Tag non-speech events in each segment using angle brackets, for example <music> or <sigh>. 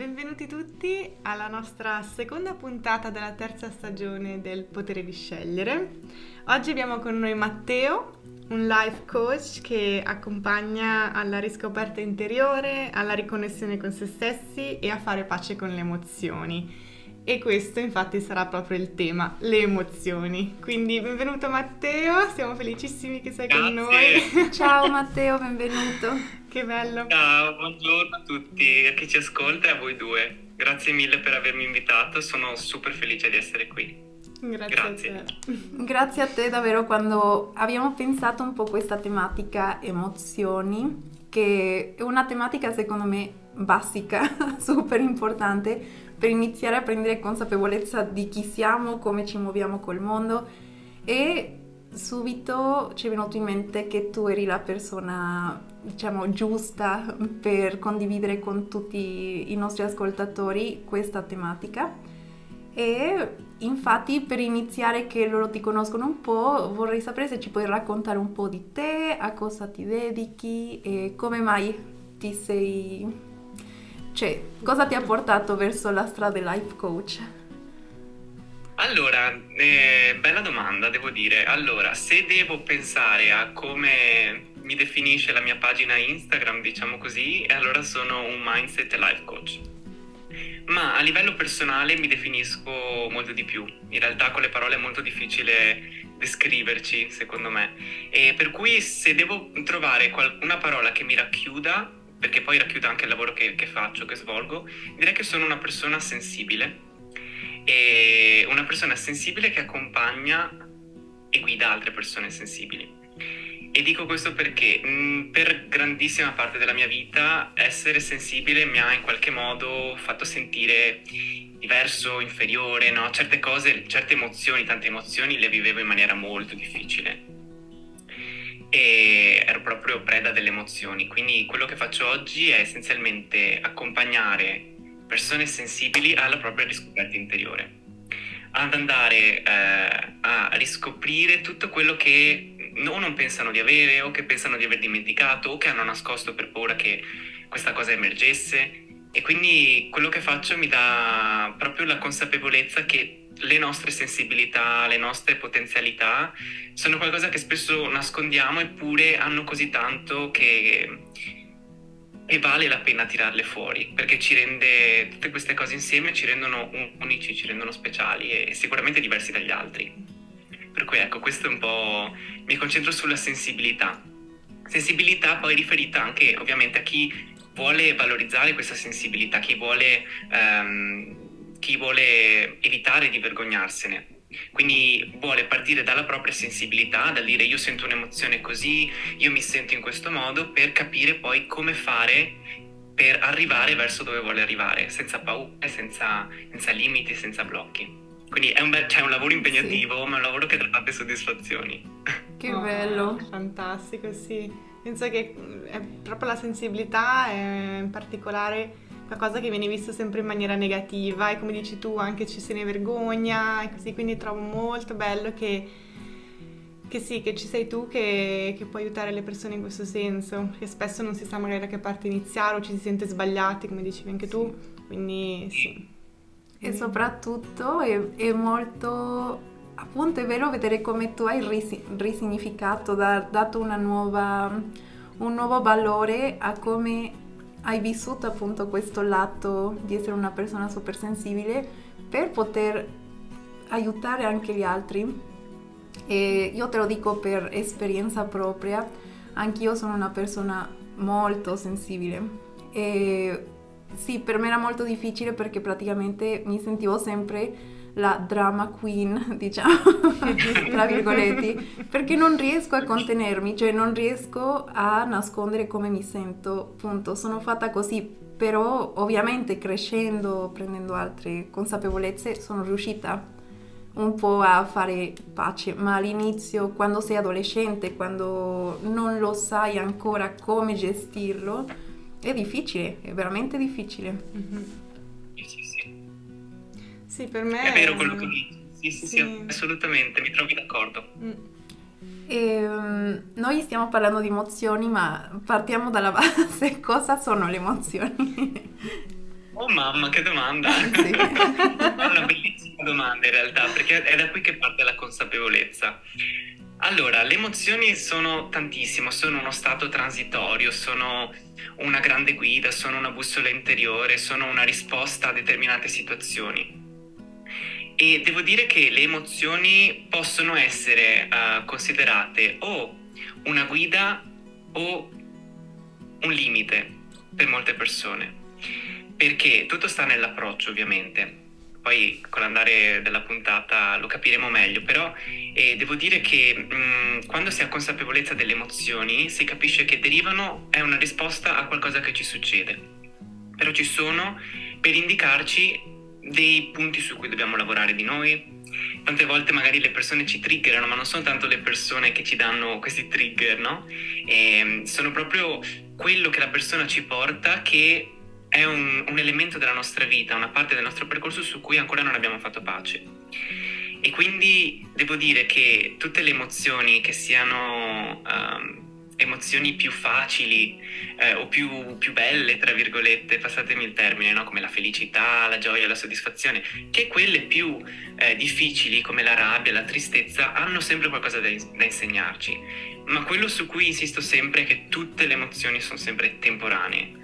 benvenuti tutti alla nostra seconda puntata della terza stagione del Potere di Scegliere. Oggi abbiamo con noi Matteo, un life coach che accompagna alla riscoperta interiore, alla riconnessione con se stessi e a fare pace con le emozioni. E questo infatti sarà proprio il tema, le emozioni. Quindi benvenuto Matteo, siamo felicissimi che sei Grazie. con noi. Ciao <laughs> Matteo, benvenuto. Che bello. Ciao, buongiorno a tutti, a chi ci ascolta e a voi due. Grazie mille per avermi invitato, sono super felice di essere qui. Grazie, Grazie. a te. Grazie a te davvero quando abbiamo pensato un po' questa tematica emozioni, che è una tematica secondo me basica, <laughs> super importante per iniziare a prendere consapevolezza di chi siamo, come ci muoviamo col mondo e subito ci è venuto in mente che tu eri la persona, diciamo, giusta per condividere con tutti i nostri ascoltatori questa tematica. E infatti per iniziare che loro ti conoscono un po', vorrei sapere se ci puoi raccontare un po' di te, a cosa ti dedichi e come mai ti sei... cioè, cosa ti ha portato verso la strada life coach? Allora, eh, bella domanda, devo dire. Allora, se devo pensare a come mi definisce la mia pagina Instagram, diciamo così, allora sono un mindset life coach. Ma a livello personale mi definisco molto di più. In realtà con le parole è molto difficile descriverci, secondo me. E per cui se devo trovare qual- una parola che mi racchiuda, perché poi racchiude anche il lavoro che, che faccio, che svolgo, direi che sono una persona sensibile. E una persona sensibile che accompagna e guida altre persone sensibili. E dico questo perché mh, per grandissima parte della mia vita essere sensibile mi ha in qualche modo fatto sentire diverso, inferiore, no? Certe cose, certe emozioni, tante emozioni le vivevo in maniera molto difficile. E ero proprio preda delle emozioni. Quindi quello che faccio oggi è essenzialmente accompagnare persone sensibili alla propria riscoperta interiore, ad andare eh, a riscoprire tutto quello che o non pensano di avere o che pensano di aver dimenticato o che hanno nascosto per paura che questa cosa emergesse e quindi quello che faccio mi dà proprio la consapevolezza che le nostre sensibilità, le nostre potenzialità sono qualcosa che spesso nascondiamo eppure hanno così tanto che, e vale la pena tirarle fuori perché ci rende tutte queste cose insieme ci rendono unici, ci rendono speciali e sicuramente diversi dagli altri. Per cui ecco, questo è un po'. mi concentro sulla sensibilità. Sensibilità poi riferita anche ovviamente a chi vuole valorizzare questa sensibilità, chi vuole, ehm, chi vuole evitare di vergognarsene. Quindi vuole partire dalla propria sensibilità, dal dire io sento un'emozione così, io mi sento in questo modo, per capire poi come fare per arrivare verso dove vuole arrivare, senza paure, senza, senza limiti, senza blocchi. Quindi è un, bel, cioè, un lavoro impegnativo, ma è un lavoro che dà tante soddisfazioni. Che Oh, bello. Fantastico, sì. Penso che è proprio la sensibilità è in particolare qualcosa che viene visto sempre in maniera negativa e come dici tu anche ci se ne vergogna e così, quindi trovo molto bello che, che sì, che ci sei tu che, che puoi aiutare le persone in questo senso, perché spesso non si sa magari da che parte iniziare o ci si sente sbagliati, come dicevi anche tu, quindi sì. E soprattutto è, è molto, appunto è vero vedere come tu hai risi- risignificato, da- dato una nuova, un nuovo valore a come hai vissuto appunto questo lato di essere una persona super sensibile per poter aiutare anche gli altri. E io te lo dico per esperienza propria, anch'io sono una persona molto sensibile e sì, per me era molto difficile perché praticamente mi sentivo sempre la drama queen, <laughs> diciamo, <laughs> tra virgolette, perché non riesco a contenermi, cioè non riesco a nascondere come mi sento, appunto, sono fatta così, però ovviamente crescendo, prendendo altre consapevolezze, sono riuscita un po' a fare pace, ma all'inizio, quando sei adolescente, quando non lo sai ancora come gestirlo, è difficile, è veramente difficile. Mhm. Sì, sì, sì. Sì, per me È vero quello che dici. Sì, sì, sì, Sì. assolutamente, mi trovi d'accordo. Mm. Ehm, noi stiamo parlando di emozioni, ma partiamo dalla <laughs> base. Cosa sono le emozioni? Oh mamma, che domanda! <laughs> Sì. <laughs> è una bellissima domanda in realtà, perché è da qui che parte la consapevolezza. Allora, le emozioni sono tantissimo, sono uno stato transitorio, sono una grande guida, sono una bussola interiore, sono una risposta a determinate situazioni. E devo dire che le emozioni possono essere uh, considerate o una guida o un limite per molte persone, perché tutto sta nell'approccio ovviamente poi con l'andare della puntata lo capiremo meglio, però eh, devo dire che mh, mm, quando si ha consapevolezza delle emozioni si capisce che derivano è una risposta a qualcosa che ci succede, però ci sono per indicarci dei punti su cui dobbiamo lavorare di noi. Tante volte magari le persone ci triggerano, ma non sono tanto le persone che ci danno questi trigger, no? E, ehm, sono proprio quello che la persona ci porta che è un, un, elemento della nostra vita, una parte del nostro percorso su cui ancora non abbiamo fatto pace. E quindi devo dire che tutte le emozioni che siano um, emozioni più facili eh, o più, più, belle, tra virgolette, passatemi il termine, no? come la felicità, la gioia, la soddisfazione, che quelle più eh, difficili come la rabbia, la tristezza, hanno sempre qualcosa da, da insegnarci. Ma quello su cui insisto sempre è che tutte le emozioni sono sempre temporanee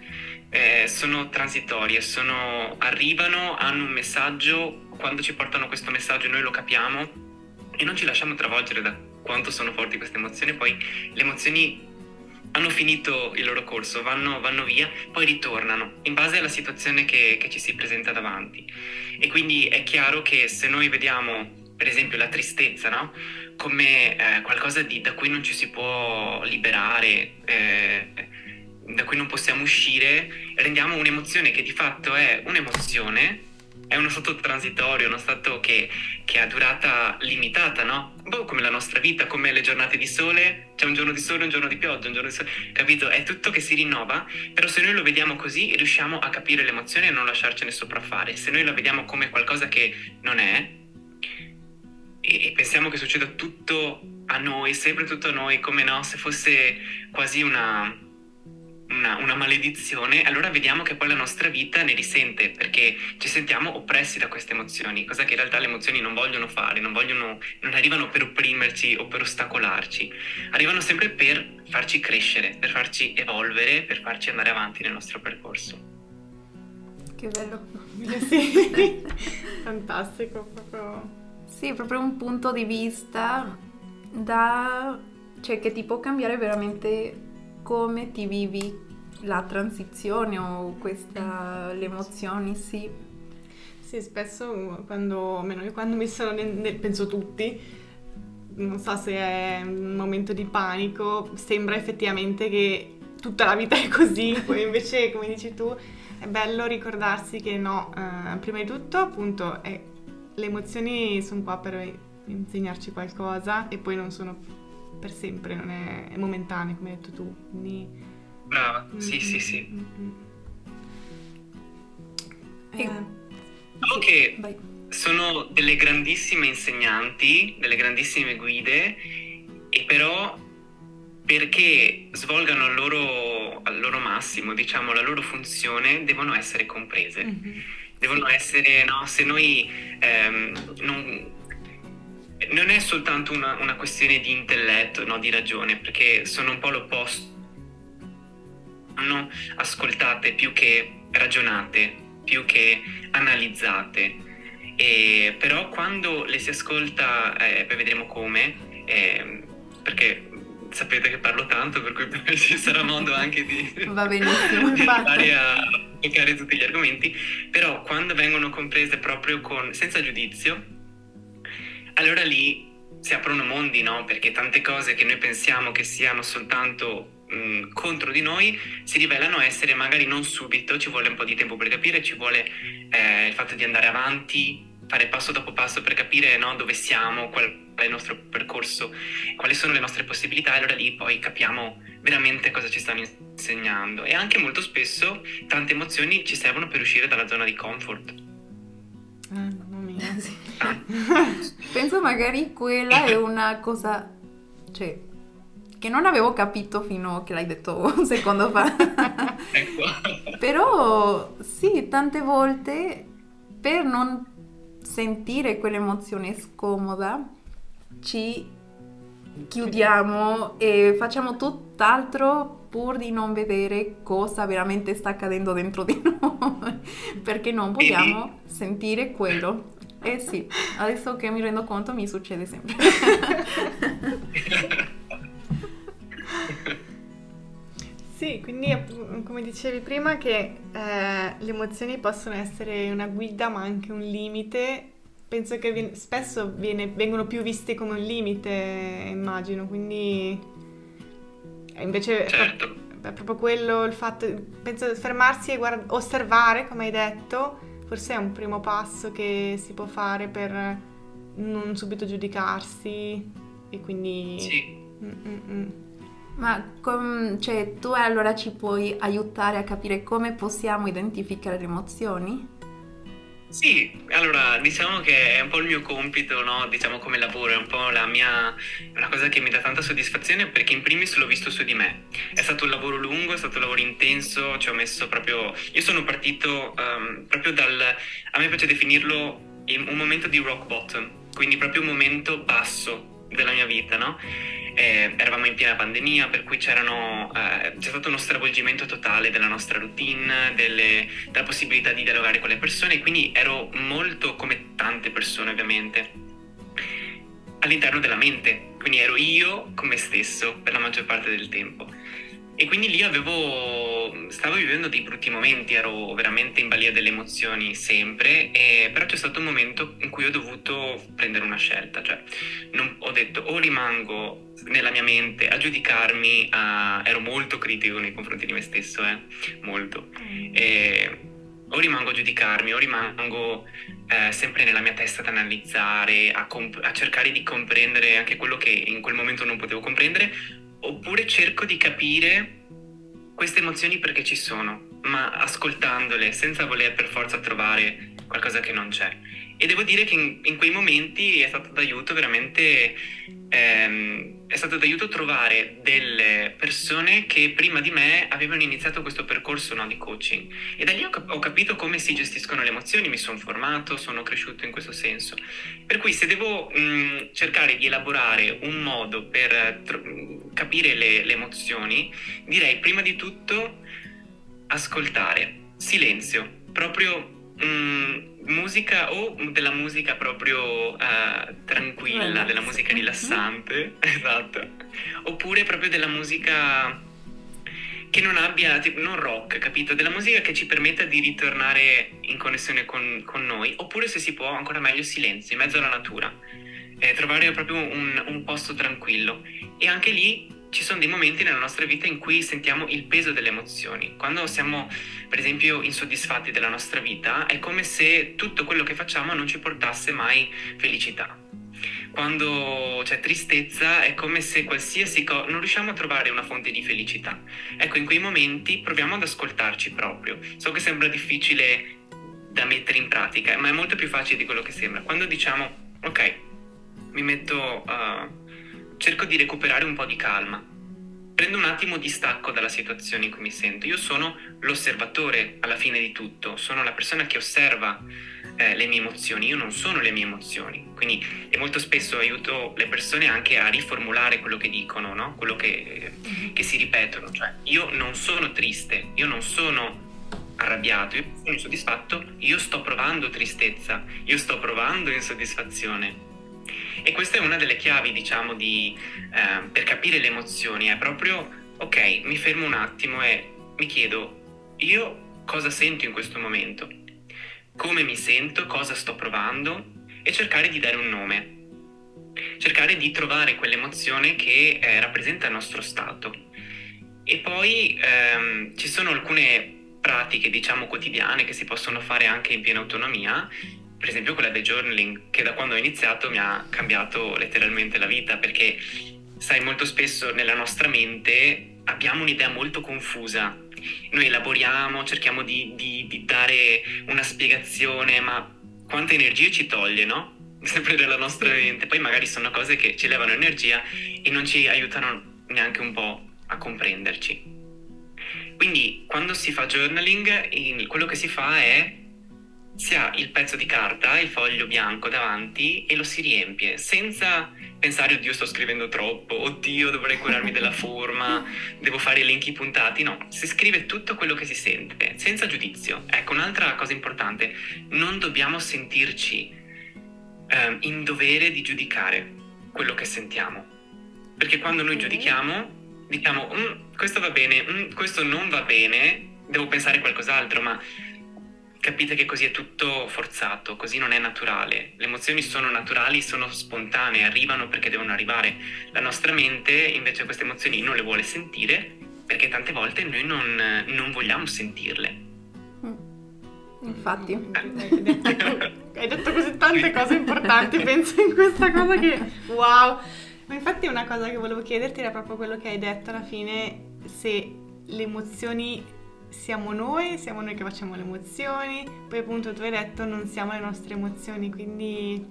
eh, sono transitorie, sono, arrivano, hanno un messaggio, quando ci portano questo messaggio noi lo capiamo e non ci lasciamo travolgere da quanto sono forti queste emozioni, poi le emozioni hanno finito il loro corso, vanno, vanno via, poi ritornano in base alla situazione che, che ci si presenta davanti. E quindi è chiaro che se noi vediamo per esempio la tristezza, no? come eh, qualcosa di, da cui non ci si può liberare, eh, da cui non possiamo uscire, rendiamo un'emozione che di fatto è un'emozione, è uno stato transitorio, uno stato che, che ha durata limitata, no? Un po' come la nostra vita, come le giornate di sole, c'è un giorno di sole, un giorno di pioggia, un giorno di sole, capito? È tutto che si rinnova, però se noi lo vediamo così riusciamo a capire l'emozione e non lasciarcene sopraffare. Se noi la vediamo come qualcosa che non è, e, pensiamo che succeda tutto a noi, sempre tutto a noi, come no, se fosse quasi una, una, una, maledizione, allora vediamo che poi la nostra vita ne risente perché ci sentiamo oppressi da queste emozioni, cosa che in realtà le emozioni non vogliono fare, non, vogliono, non arrivano per opprimerci o per ostacolarci, arrivano sempre per farci crescere, per farci evolvere, per farci andare avanti nel nostro percorso. Che bello. <laughs> Sì, <laughs> fantastico proprio. Sì, proprio un punto di vista da... cioè che ti può cambiare veramente come ti vivi la transizione o questa, le emozioni, sì. Sì, spesso quando, almeno io quando mi sono, nel, penso tutti, non so se è un momento di panico, sembra effettivamente che tutta la vita è così, <laughs> poi invece, come dici tu, è bello ricordarsi che no, eh, prima di tutto appunto è, le emozioni sono qua per insegnarci qualcosa e poi non sono per sempre, non è, è momentaneo, come hai detto tu. Quindi... Brava, mm-hmm. sì, sì, sì. Mm-hmm. Eh, diciamo che vai. sono delle grandissime insegnanti, delle grandissime guide, e però perché svolgano al loro, al loro massimo, diciamo, la loro funzione, devono essere comprese. Mm-hmm. Devono essere, no, se noi ehm, non, non è soltanto una, una questione di intelletto, no, di ragione, perché sono un po' l'opposto. Ascoltate più che ragionate, più che analizzate. E, però quando le si ascolta, eh, poi vedremo come, eh, perché sapete che parlo tanto, per cui <laughs> ci sarà modo anche di, Va benissimo, <laughs> di andare a toccare tutti gli argomenti, però quando vengono comprese proprio con, senza giudizio, allora lì si aprono mondi, no? Perché tante cose che noi pensiamo che siano soltanto mh, contro di noi si rivelano essere magari non subito, ci vuole un po' di tempo per capire, ci vuole eh, il fatto di andare avanti, fare passo dopo passo per capire no, dove siamo, qual è il nostro percorso, quali sono le nostre possibilità, e allora lì poi capiamo veramente cosa ci stanno insegnando. E anche molto spesso tante emozioni ci servono per uscire dalla zona di comfort. Mm, mamma mia, sì. <laughs> Penso magari quella è una cosa, cioè, che non avevo capito fino a che l'hai detto un secondo fa. <laughs> ecco. Però sì, tante volte per non sentire quell'emozione scomoda ci chiudiamo e facciamo tutt'altro pur di non vedere cosa veramente sta accadendo dentro di noi, <laughs> perché non vogliamo sentire quello. Eh sì, adesso che mi rendo conto mi succede sempre. <laughs> Sì, quindi come dicevi prima che eh, le emozioni possono essere una guida ma anche un limite, penso che viene, spesso viene, vengono più viste come un limite, immagino, quindi invece certo. è, proprio, è, proprio quello il fatto, penso fermarsi e guard- osservare, come hai detto, forse è un primo passo che si può fare per non subito giudicarsi e quindi... Sì. Mm-mm. Ma com, cioè, tu allora ci puoi aiutare a capire come possiamo identificare le emozioni? Sì, allora diciamo che è un po' il mio compito, no? diciamo come lavoro, è un po' la mia, una cosa che mi dà tanta soddisfazione perché in primis l'ho visto su di me. È stato un lavoro lungo, è stato un lavoro intenso, ci ho messo proprio, io sono partito um, proprio dal, a me piace definirlo un momento di rock bottom, quindi proprio un momento basso della mia vita, no? Eh, eravamo in piena pandemia, per cui eh, c'è stato uno stravolgimento totale della nostra routine, delle, della possibilità di dialogare con le persone, quindi ero molto come tante persone ovviamente all'interno della mente, quindi ero io con me stesso per la maggior parte del tempo. E quindi lì avevo, stavo vivendo dei brutti momenti, ero veramente in balia delle emozioni sempre, e, però c'è stato un momento in cui ho dovuto prendere una scelta, cioè non, ho detto o rimango nella mia mente a giudicarmi, a, ero molto critico nei confronti di me stesso, eh, molto, mm. e, o rimango a giudicarmi, o rimango eh, sempre nella mia testa ad analizzare, a, comp- a cercare di comprendere anche quello che in quel momento non potevo comprendere, oppure cerco di capire queste emozioni perché ci sono, ma ascoltandole senza voler per forza trovare qualcosa che non c'è. E devo dire che in, in quei momenti è stato d'aiuto veramente, ehm, è stato d'aiuto trovare delle persone che prima di me avevano iniziato questo percorso no, di coaching. E da lì ho, cap- ho capito come si gestiscono le emozioni, mi sono formato, sono cresciuto in questo senso. Per cui se devo mh, cercare di elaborare un modo per tr- capire le, le emozioni, direi prima di tutto ascoltare, silenzio, proprio Mm, musica o della musica proprio uh, tranquilla, della musica rilassante, <laughs> esatto, oppure proprio della musica che non abbia, tipo, non rock, capito? Della musica che ci permetta di ritornare in connessione con, con noi, oppure se si può, ancora meglio, silenzio, in mezzo alla natura, eh, trovare proprio un, un posto tranquillo. E anche lì ci sono dei momenti nella nostra vita in cui sentiamo il peso delle emozioni. Quando siamo, per esempio, insoddisfatti della nostra vita, è come se tutto quello che facciamo non ci portasse mai felicità. Quando c'è tristezza è come se qualsiasi cosa non riusciamo a trovare una fonte di felicità. Ecco, in quei momenti proviamo ad ascoltarci proprio. So che sembra difficile da mettere in pratica, ma è molto più facile di quello che sembra. Quando diciamo, ok, mi metto... Uh, cerco di recuperare un po' di calma. Prendo un attimo di stacco dalla situazione in cui mi sento. Io sono l'osservatore alla fine di tutto, sono la persona che osserva eh, le mie emozioni, io non sono le mie emozioni. Quindi e molto spesso aiuto le persone anche a riformulare quello che dicono, no? quello che, che si ripetono. Cioè, io non sono triste, io non sono arrabbiato, io sono insoddisfatto, io sto provando tristezza, io sto provando insoddisfazione. E questa è una delle chiavi, diciamo, di, eh, per capire le emozioni, è proprio, ok, mi fermo un attimo e mi chiedo, io cosa sento in questo momento? Come mi sento? Cosa sto provando? E cercare di dare un nome. Cercare di trovare quell'emozione che eh, rappresenta il nostro stato. E poi ehm, ci sono alcune pratiche, diciamo, quotidiane che si possono fare anche in piena autonomia per esempio quella del journaling, che da quando ho iniziato mi ha cambiato letteralmente la vita, perché sai, molto spesso nella nostra mente abbiamo un'idea molto confusa. Noi elaboriamo, cerchiamo di, di, di dare una spiegazione, ma quanta energia ci toglie, no? <laughs> Sempre della nostra mente. Poi magari sono cose che ci levano energia e non ci aiutano neanche un po' a comprenderci. Quindi quando si fa journaling, quello che si fa è si ha il pezzo di carta, il foglio bianco davanti e lo si riempie senza pensare oddio sto scrivendo troppo, oddio dovrei curarmi della forma, devo fare elenchi puntati, no, si scrive tutto quello che si sente, senza giudizio. Ecco, un'altra cosa importante, non dobbiamo sentirci eh, in dovere di giudicare quello che sentiamo, perché quando noi giudichiamo diciamo mm, questo va bene, mm, questo non va bene, devo pensare qualcos'altro, ma capite che così è tutto forzato, così non è naturale. Le emozioni sono naturali, sono spontanee, arrivano perché devono arrivare. La nostra mente invece queste emozioni non le vuole sentire perché tante volte noi non, non vogliamo sentirle. Mm. Infatti. Hai <laughs> detto, hai detto così tante cose importanti, <laughs> penso in questa cosa che wow. Ma infatti una cosa che volevo chiederti era proprio quello che hai detto alla fine, se le emozioni siamo noi, siamo noi che facciamo le emozioni, poi appunto tu hai detto non siamo le nostre emozioni, quindi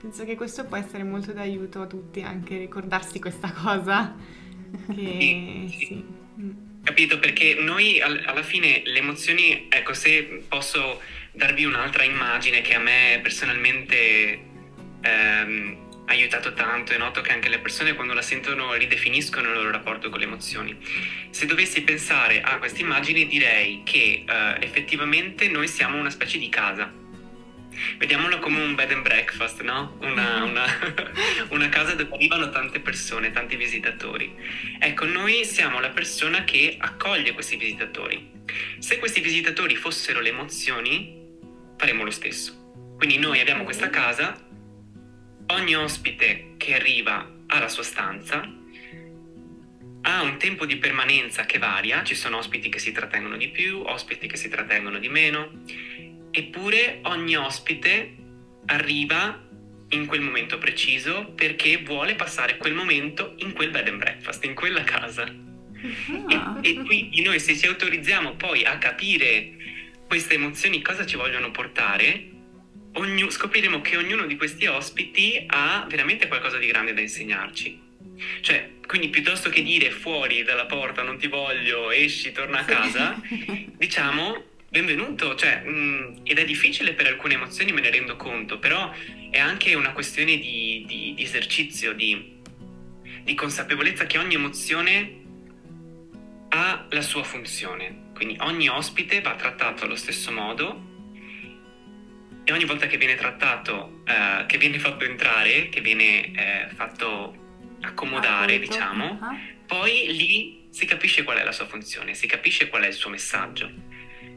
penso che questo può essere molto d'aiuto a tutti anche ricordarsi questa cosa. <laughs> Che sì. sì. Mm. Capito, perché noi alla fine le emozioni, ecco, se posso darvi un'altra immagine che a me personalmente ehm, aiutato tanto e noto che anche le persone quando la sentono ridefiniscono il loro rapporto con le emozioni. Se dovessi pensare a queste immagini direi che uh, effettivamente noi siamo una specie di casa. Vediamolo come un bed and breakfast, no? Una, una, <laughs> una casa dove arrivano tante persone, tanti visitatori. Ecco, noi siamo la persona che accoglie questi visitatori. Se questi visitatori fossero le emozioni, faremo lo stesso. Quindi noi abbiamo questa casa ogni ospite che arriva alla sua stanza ha un tempo di permanenza che varia, ci sono ospiti che si trattengono di più, ospiti che si trattengono di meno, eppure ogni ospite arriva in quel momento preciso perché vuole passare quel momento in quel bed and breakfast, in quella casa. Ah. E, e quindi noi se ci autorizziamo poi a capire queste emozioni cosa ci vogliono portare, ognu- scopriremo che ognuno di questi ospiti ha veramente qualcosa di grande da insegnarci. Cioè, quindi piuttosto che dire fuori dalla porta non ti voglio, esci, torna a casa, <laughs> diciamo benvenuto, cioè, mh, mm, ed è difficile per alcune emozioni, me ne rendo conto, però è anche una questione di, di, di esercizio, di, di consapevolezza che ogni emozione ha la sua funzione. Quindi ogni ospite va trattato allo stesso modo e ogni volta che viene trattato, eh, che viene fatto entrare, che viene eh, fatto accomodare, Accolto. diciamo, uh-huh. poi lì si capisce qual è la sua funzione, si capisce qual è il suo messaggio.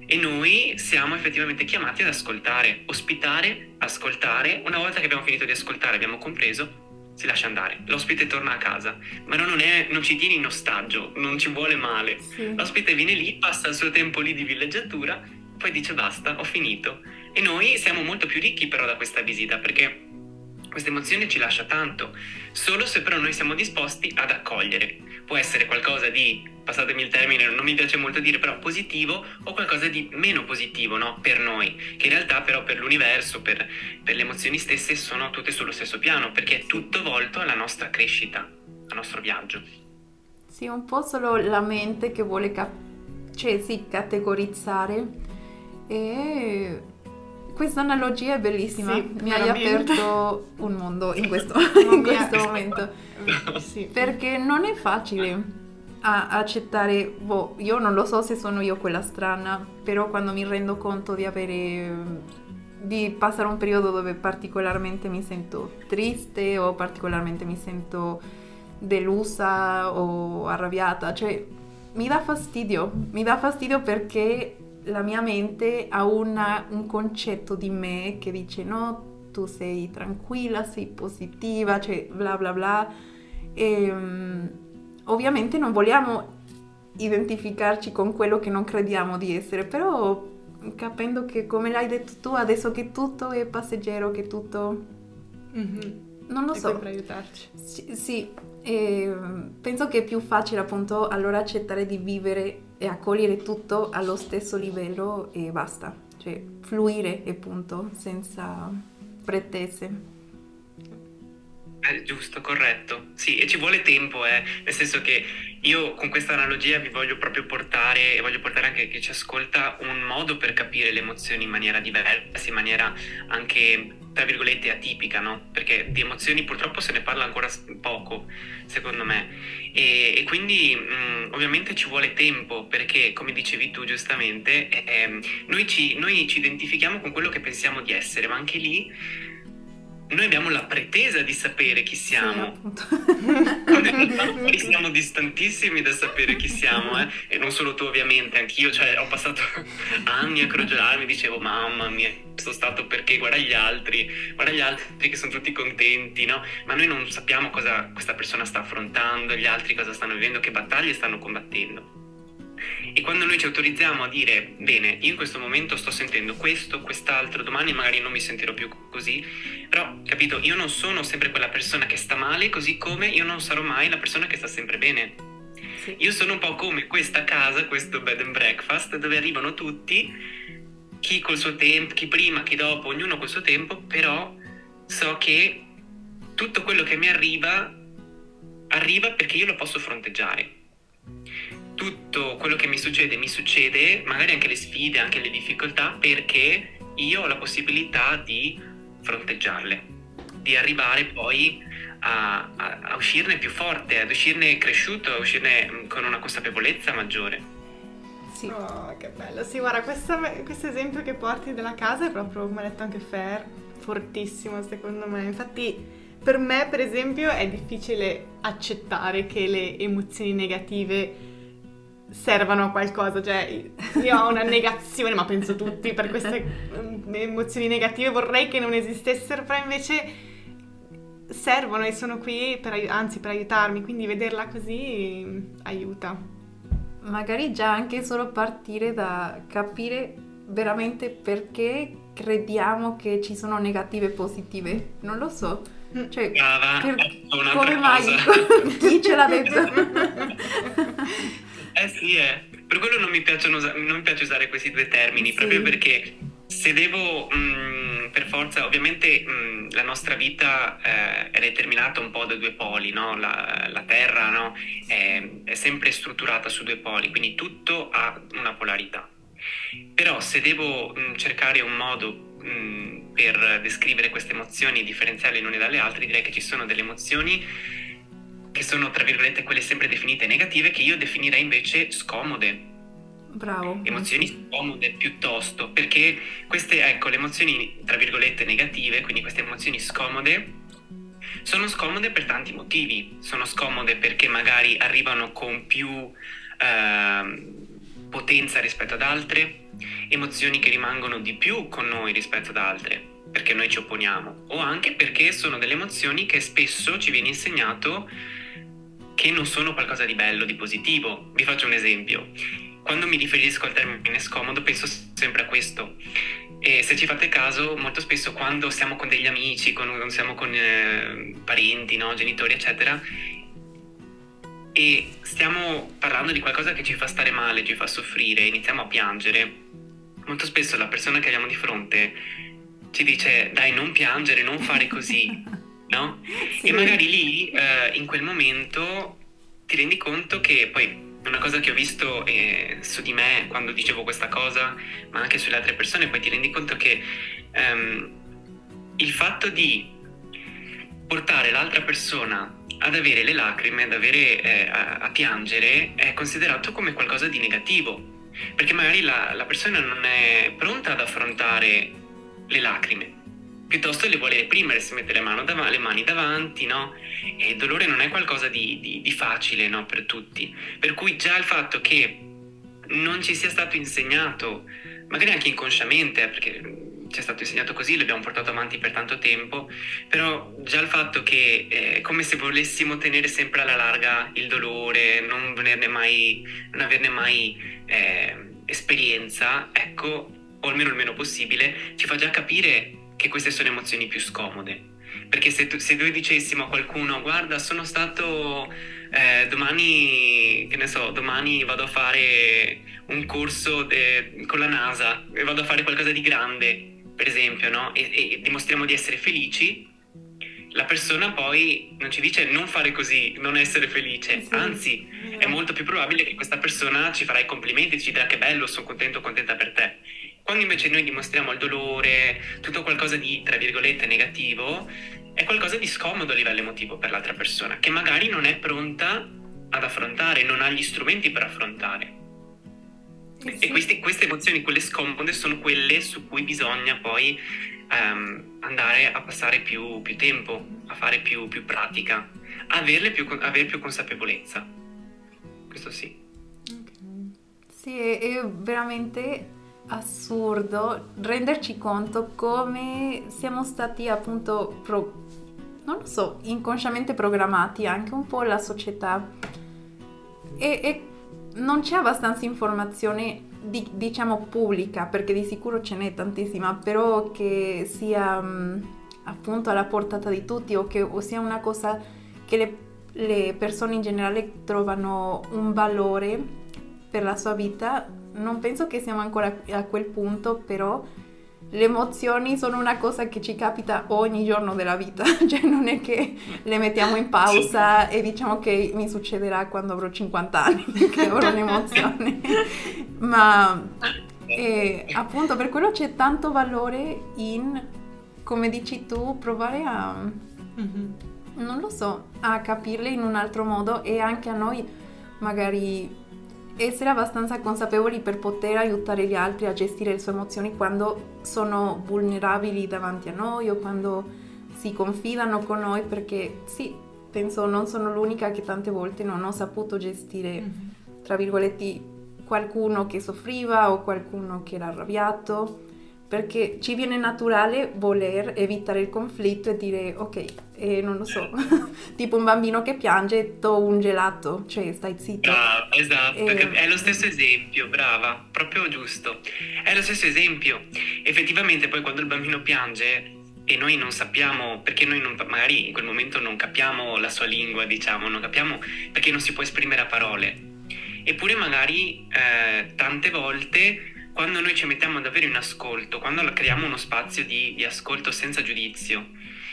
E noi siamo effettivamente chiamati ad ascoltare, ospitare, ascoltare. Una volta che abbiamo finito di ascoltare, abbiamo compreso, si lascia andare. L'ospite torna a casa, ma non, è, non ci tiene in ostaggio, non ci vuole male. Sì. L'ospite viene lì, passa il suo tempo lì di villeggiatura, poi dice basta, ho finito e noi siamo molto più ricchi però da questa visita perché questa emozione ci lascia tanto, solo se però noi siamo disposti ad accogliere. Può essere qualcosa di, passatemi il termine, non mi piace molto dire, però positivo o qualcosa di meno positivo, no? Per noi, che in realtà però per l'universo, per, per le emozioni stesse sono tutte sullo stesso piano, perché è tutto volto alla nostra crescita, al nostro viaggio. Sì, un po' solo la mente che vuole cap- cioè, sì, categorizzare e questa analogia è bellissima, sì, mi hai aperto un mondo in questo, <laughs> in questo momento. sì. Perché non è facile accettare, boh, io non lo so se sono io quella strana, però quando mi rendo conto di avere di passare un periodo dove particolarmente mi sento triste o particolarmente mi sento delusa o arrabbiata, cioè mi dà fastidio, mi dà fastidio perché la mia mente ha una, un concetto di me che dice no, tu sei tranquilla, sei positiva, cioè bla bla bla. E, um, ovviamente non vogliamo identificarci con quello che non crediamo di essere, però capendo che come l'hai detto tu, adesso che tutto è passeggero, che tutto... Mm-hmm. Non lo so. Per aiutarci. Sì, sì penso che è più facile appunto allora accettare di vivere e accogliere tutto allo stesso livello e basta, cioè fluire e punto, senza pretese. Eh, giusto, corretto. Sì, e ci vuole tempo, eh. nel senso che io con questa analogia vi voglio proprio portare, e voglio portare anche chi ci ascolta, un modo per capire le emozioni in maniera diversa, in maniera anche, tra virgolette, atipica, no? Perché di emozioni purtroppo se ne parla ancora poco, secondo me. E, e quindi mh, mm, ovviamente ci vuole tempo, perché come dicevi tu giustamente, eh, noi, ci, noi ci identifichiamo con quello che pensiamo di essere, ma anche lì noi abbiamo la pretesa di sapere chi siamo. Sì, <laughs> siamo distantissimi da sapere chi siamo, eh? e non solo tu ovviamente, anch'io, cioè ho passato <laughs> anni a crogiolarmi, dicevo mamma mia, sono stato perché guarda gli altri, guarda gli altri che sono tutti contenti, no? Ma noi non sappiamo cosa questa persona sta affrontando, gli altri cosa stanno vivendo, che battaglie stanno combattendo. E quando noi ci autorizziamo a dire, bene, io in questo momento sto sentendo questo, quest'altro, domani magari non mi sentirò più così, però, capito, io non sono sempre quella persona che sta male, così come io non sarò mai la persona che sta sempre bene. Sì. Io sono un po' come questa casa, questo bed and breakfast, dove arrivano tutti, chi col suo tempo, chi prima, chi dopo, ognuno col suo tempo, però so che tutto quello che mi arriva, arriva perché io lo posso fronteggiare tutto quello che mi succede mi succede, magari anche le sfide, anche le difficoltà, perché io ho la possibilità di fronteggiarle, di arrivare poi a, a, a uscirne più forte, ad uscirne cresciuto, a uscirne mm, con una consapevolezza maggiore. Sì. Oh, che bello. Sì, guarda, questo, questo esempio che porti della casa è proprio, come ha detto anche Fer, fortissimo secondo me. Infatti per me, per esempio, è difficile accettare che le emozioni negative servano a qualcosa, cioè io ho una negazione, ma penso tutti per queste mm, emozioni negative vorrei che non esistessero, però invece servono e sono qui per, anzi per aiutarmi, quindi vederla così mm, aiuta. Magari già anche solo partire da capire veramente perché crediamo che ci sono negative e positive, non lo so. Mm. Cioè, Brava, per, come mai? <laughs> Chi ce l'ha detto? <laughs> <laughs> Eh sì, eh. Per quello non mi, piacciono, non mi piace usare questi due termini, sì. proprio perché se devo, mh, mm, per forza, ovviamente mh, mm, la nostra vita eh, è determinata un po' da due poli, no? la, la, Terra no? è, è, sempre strutturata su due poli, quindi tutto ha una polarità. Però se devo mh, mm, cercare un modo per descrivere queste emozioni e differenziarle le une dalle altre, direi che ci sono delle emozioni che sono tra virgolette quelle sempre definite negative, che io definirei invece scomode. Bravo. Emozioni scomode piuttosto, perché queste, ecco, le emozioni tra virgolette negative, quindi queste emozioni scomode, sono scomode per tanti motivi. Sono scomode perché magari arrivano con più eh, potenza rispetto ad altre, emozioni che rimangono di più con noi rispetto ad altre perché noi ci opponiamo, o anche perché sono delle emozioni che spesso ci viene insegnato che non sono qualcosa di bello, di positivo. Vi faccio un esempio. Quando mi riferisco al termine scomodo penso sempre a questo. E se ci fate caso, molto spesso quando siamo con degli amici, quando siamo con eh, parenti, no? genitori, eccetera, e stiamo parlando di qualcosa che ci fa stare male, ci fa soffrire, iniziamo a piangere, molto spesso la persona che abbiamo di fronte ci dice dai non piangere, non fare così, <laughs> no? Sì. E magari lì, eh, in quel momento, ti rendi conto che poi una cosa che ho visto eh, su di me quando dicevo questa cosa, ma anche sulle altre persone, poi ti rendi conto che ehm, il fatto di portare l'altra persona ad avere le lacrime, ad avere, eh, a, a, piangere, è considerato come qualcosa di negativo, perché magari la, la persona non è pronta ad affrontare le lacrime piuttosto le vuole reprimere, si mette le, dav- le mani davanti, no? E il dolore non è qualcosa di, di, di facile, no? Per tutti. Per cui già il fatto che non ci sia stato insegnato, magari anche inconsciamente, eh, perché ci è stato insegnato così, l'abbiamo portato avanti per tanto tempo, però già il fatto che è come se volessimo tenere sempre alla larga il dolore, non, mai, non averne mai eh, esperienza, ecco, o almeno il meno possibile, ci fa già capire che queste sono emozioni più scomode. Perché se, tu, se noi dicessimo a qualcuno, guarda, sono stato eh, domani, che ne so, domani vado a fare un corso de, con la NASA e vado a fare qualcosa di grande, per esempio, no? E, e dimostriamo di essere felici, la persona poi non ci dice non fare così, non essere felice, Sì, anzi è molto più probabile che questa persona ci farà i complimenti, ci dirà che bello, sono contento, contenta per te. Quando invece noi dimostriamo il dolore, tutto qualcosa di, tra virgolette, negativo, è qualcosa di scomodo a livello emotivo per l'altra persona, che magari non è pronta ad affrontare, non ha gli strumenti per affrontare. Eh E questi- queste emozioni, quelle scomode, sono quelle su cui bisogna poi ehm, andare a passare più, più tempo, a fare più, più pratica, averle più, avere più consapevolezza. Questo sì. Ok. Sì, è veramente assurdo renderci conto come siamo stati appunto, pro- non lo so, inconsciamente programmati anche un po' la società. E, e non c'è abbastanza informazione di- diciamo pubblica perché di sicuro ce n'è tantissima, però che sia appunto alla portata di tutti o che o sia una cosa che le, le persone in generale trovano un valore per la sua vita, non penso che siamo ancora a quel punto, però le emozioni sono una cosa che ci capita ogni giorno della vita, <laughs> cioè non è che le mettiamo in pausa e diciamo che mi succederà quando avrò 50 anni <laughs> che avrò un'emozione, <laughs> ma eh, appunto per quello c'è tanto valore in, come dici tu, provare a Mhm. non lo so, a capirle in un altro modo e anche a noi magari essere abbastanza consapevoli per poter aiutare gli altri a gestire le sue emozioni quando sono vulnerabili davanti a noi o quando si confidano con noi perché sì, penso non sono l'unica che tante volte non ho saputo gestire, Mhm. tra virgolette, qualcuno che soffriva o qualcuno che era arrabbiato perché ci viene naturale voler evitare il conflitto e dire ok, eh, non lo so, <laughs> tipo un bambino che piange, do un gelato, cioè stai zitto. Brava, esatto, Eh, è lo stesso esempio, brava, proprio giusto. È lo stesso esempio. Effettivamente poi quando il bambino piange e noi non sappiamo, perché noi non- magari in quel momento non capiamo la sua lingua, diciamo, non capiamo perché non si può esprimere a parole. Eppure magari eh, tante volte quando noi ci mettiamo davvero in ascolto, quando creiamo uno spazio di, di ascolto senza giudizio,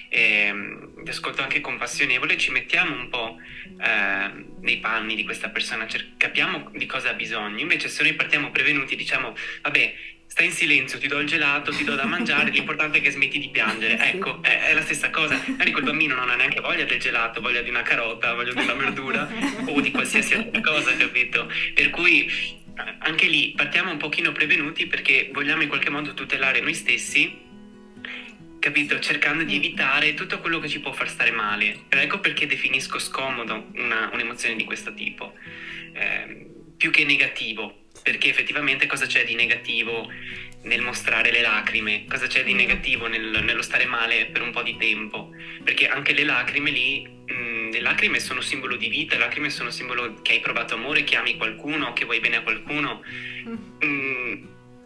ehm, di ascolto anche compassionevole, ci mettiamo un po' eh, nei panni di questa persona, cer- capiamo di cosa ha bisogno. Invece se noi partiamo prevenuti e diciamo, vabbè, stai in silenzio, ti do il gelato, ti do da mangiare, l'importante è che smetti di piangere. Sì. Ecco, è, è la stessa cosa. Magari quel bambino non ha neanche voglia del gelato, voglia di una carota, voglia di una verdura <laughs> o di qualsiasi altra cosa, capito? Per cui eh, anche lì partiamo un pochino prevenuti perché vogliamo in qualche modo tutelare noi stessi capito? Cercando di evitare tutto quello che ci può far stare male. Ed ecco perché definisco scomodo una- un'emozione di questo tipo, Ehm, più che negativo, perché effettivamente cosa c'è di negativo nel mostrare le lacrime? Cosa c'è di Mm. negativo nel- nello stare male per un po' di tempo? Perché anche le lacrime lì, mh, le lacrime sono simbolo di vita, le lacrime sono simbolo che hai provato amore, che ami qualcuno, che vuoi bene a qualcuno. Mm,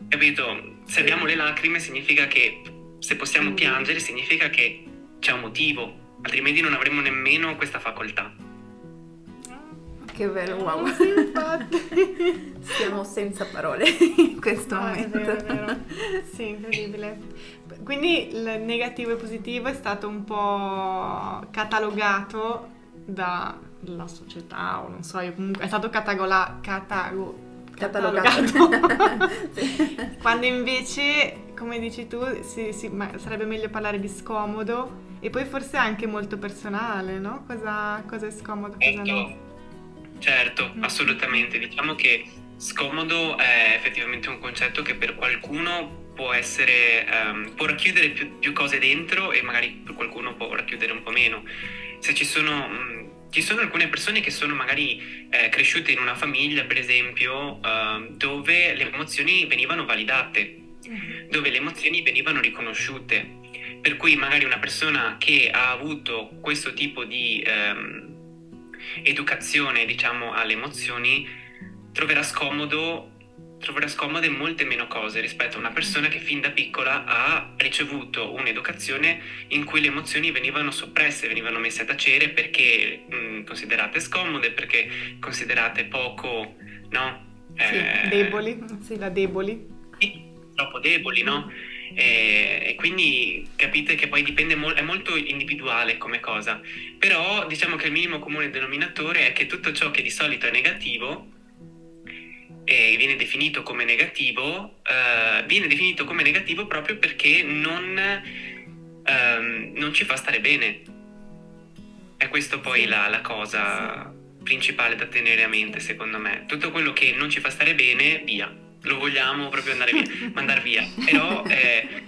capito? Se abbiamo le lacrime significa che se possiamo Mm. piangere significa che c'è un motivo, altrimenti non avremmo nemmeno questa facoltà. Che bello, wow. Sì, infatti. <laughs> Siamo senza parole in questo No, è momento. vero, è vero. Sì, incredibile. Quindi il negativo e positivo è stato un po' catalogato dalla società o non so, io comunque è stato catagola, catago, Catalogato. <laughs> Sì. Quando invece, come dici tu, si- ma sarebbe meglio parlare di scomodo e poi forse anche molto personale, no? Cosa, cosa è scomodo, cosa no. Certo, Mm. assolutamente. Diciamo che scomodo è effettivamente un concetto che per qualcuno può essere, ehm, può racchiudere più, più cose dentro e magari per qualcuno può racchiudere un po' meno. Se ci sono, mh, ci sono alcune persone che sono magari eh, cresciute in una famiglia, per esempio, ehm, dove le emozioni venivano validate, dove le emozioni venivano riconosciute. Per cui magari una persona che ha avuto questo tipo di ehm, educazione, diciamo, alle emozioni, troverà scomodo troverà scomode molte meno cose rispetto a una persona che fin da piccola ha ricevuto un'educazione in cui le emozioni venivano soppresse, venivano messe a tacere perché mh, considerate scomode, perché considerate poco, no? Sì, Eh, deboli, sì, la deboli. sì, troppo deboli, no? E, e quindi cap- capite che poi dipende mo- è molto individuale come cosa, però diciamo che il minimo comune denominatore è che tutto ciò che di solito è negativo e viene definito come negativo, eh, viene definito come negativo proprio perché non, ehm, non ci fa stare bene. È questo poi la, la, cosa principale da tenere a mente, secondo me. Tutto quello che non ci fa stare bene, via. Lo vogliamo proprio andare via, mandare via. Però eh,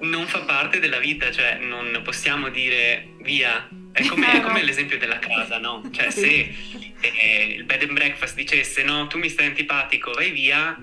non fa parte della vita, cioè non possiamo dire via. È come, è come <laughs> l'esempio della casa, no? Cioè se eh, il bed and breakfast dicesse no, tu mi stai antipatico, vai via,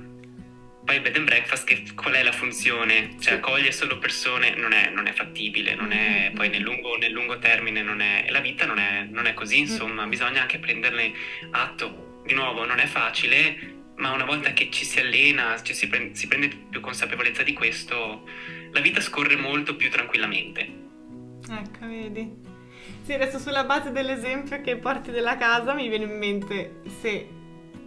poi il bed and breakfast che, qual è la funzione? Cioè accoglie solo persone, non è, non è fattibile, non è, mm-hmm. poi nel lungo, nel lungo termine non è, la vita non è, non è così, mm. insomma, bisogna anche prenderne atto. Di nuovo, non è facile, ma una volta che ci si allena, ci si, prende, si prende più consapevolezza di questo, la vita scorre molto più tranquillamente. Ecco, vedi. Sì, adesso sulla base dell'esempio che porti della casa mi viene in mente se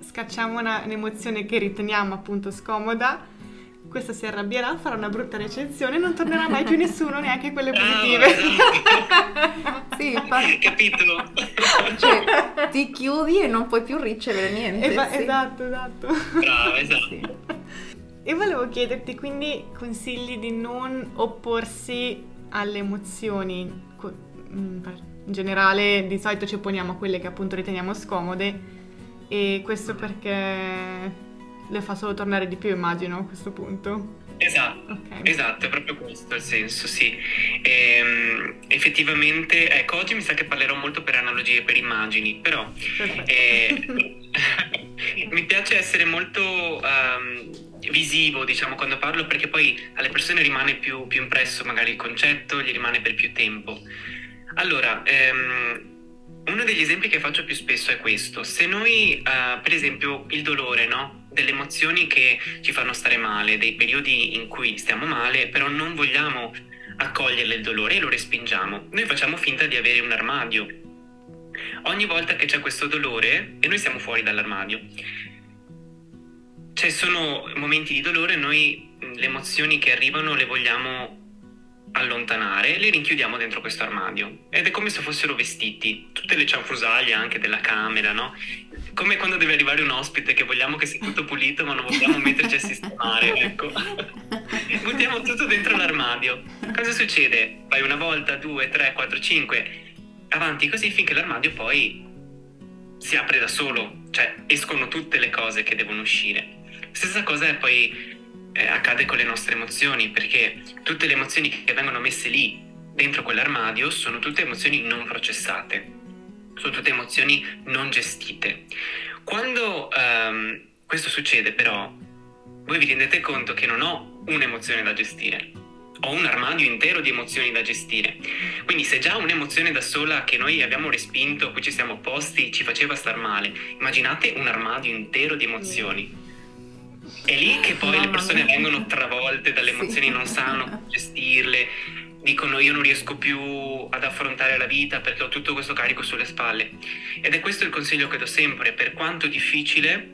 scacciamo una, un'emozione che riteniamo appunto scomoda, questo si arrabbierà, farà una brutta recensione e non tornerà mai più nessuno, neanche quelle positive. Oh, <laughs> sì, infatti. Capito? Cioè, ti chiudi e non puoi più ricevere niente. Esa- sì. Esatto, esatto. Brava, esatto. Sì. E volevo chiederti quindi consigli di non opporsi alle emozioni mm, in generale di solito ci opponiamo a quelle che appunto riteniamo scomode e questo perché le fa solo tornare di più, immagino, a questo punto. Esatto, okay. esatto, è proprio questo il senso, sì. E, um, effettivamente, ecco, oggi mi sa che parlerò molto per analogie, per immagini, però eh, <laughs> mi piace essere molto um, visivo, diciamo, quando parlo, perché poi alle persone rimane più, più impresso magari il concetto, gli rimane per più tempo. Allora, ehm, uno degli esempi che faccio più spesso è questo. Se noi, uh, per esempio, il dolore, no? Delle emozioni che ci fanno stare male, dei periodi in cui stiamo male, però non vogliamo accogliere il dolore e lo respingiamo. Noi facciamo finta di avere un armadio. Ogni volta che c'è questo dolore, e noi siamo fuori dall'armadio, ci sono momenti di dolore, noi le emozioni che arrivano le vogliamo allontanare, le rinchiudiamo dentro questo armadio ed è come se fossero vestiti, tutte le cianfrusaglie anche della camera, no? Come quando deve arrivare un ospite che vogliamo che sia tutto pulito ma non vogliamo metterci a sistemare, <laughs> ecco. Buttiamo tutto dentro l'armadio. Cosa succede? Fai una volta, due, tre, quattro, cinque, avanti così finché l'armadio poi si apre da solo, cioè escono tutte le cose che devono uscire. Stessa cosa è poi eh, accade con le nostre emozioni, perché tutte le emozioni che vengono messe lì, dentro quell'armadio, sono tutte emozioni non processate, sono tutte emozioni non gestite. Quando um, questo succede però, voi vi rendete conto che non ho un'emozione da gestire, ho un armadio intero di emozioni da gestire. Quindi se già un'emozione da sola che noi abbiamo respinto, a cui ci siamo opposti, ci faceva star male, immaginate un armadio intero di emozioni. È lì che poi le persone vengono travolte dalle emozioni, non sanno gestirle, dicono io non riesco più ad affrontare la vita perché ho tutto questo carico sulle spalle. Ed è questo il consiglio che do sempre, per quanto difficile,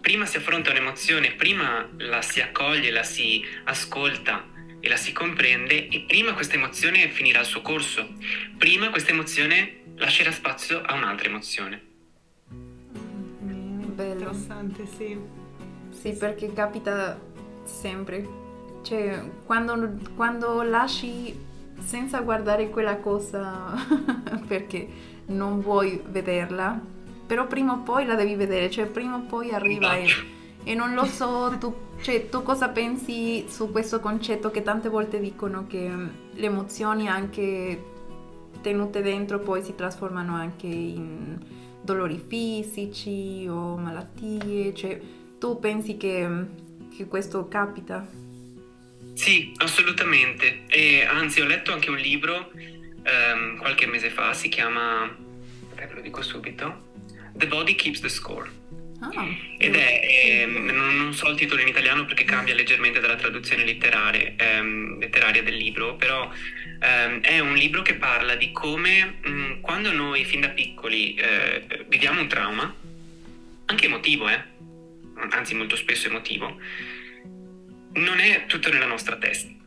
prima si affronta un'emozione, prima la si accoglie, la si ascolta e la si comprende e prima questa emozione finirà il suo corso, prima questa emozione lascerà spazio a un'altra emozione. Bello. Interessante, sì. Sì, perché capita sempre. Cioè, quando, quando lasci senza guardare quella cosa <laughs> perché non vuoi vederla, però prima o poi la devi vedere, cioè prima o poi arriva e, e non lo so, tu, cioè, tu cosa pensi su questo concetto che tante volte dicono che le emozioni anche tenute dentro poi si trasformano anche in dolori fisici o malattie, cioè tu pensi che, che questo capita? Sì, assolutamente. E anzi, ho letto anche un libro um, qualche mese fa, si chiama, ve lo dico subito, The Body Keeps the Score. Ah, Ed è, ehm, non so il titolo in italiano perché cambia leggermente dalla traduzione letteraria, ehm, letteraria del libro, però ehm, è un libro che parla di come mh, mm, quando noi fin da piccoli eh, viviamo un trauma, anche emotivo, eh, anzi molto spesso emotivo, non è tutto nella nostra testa.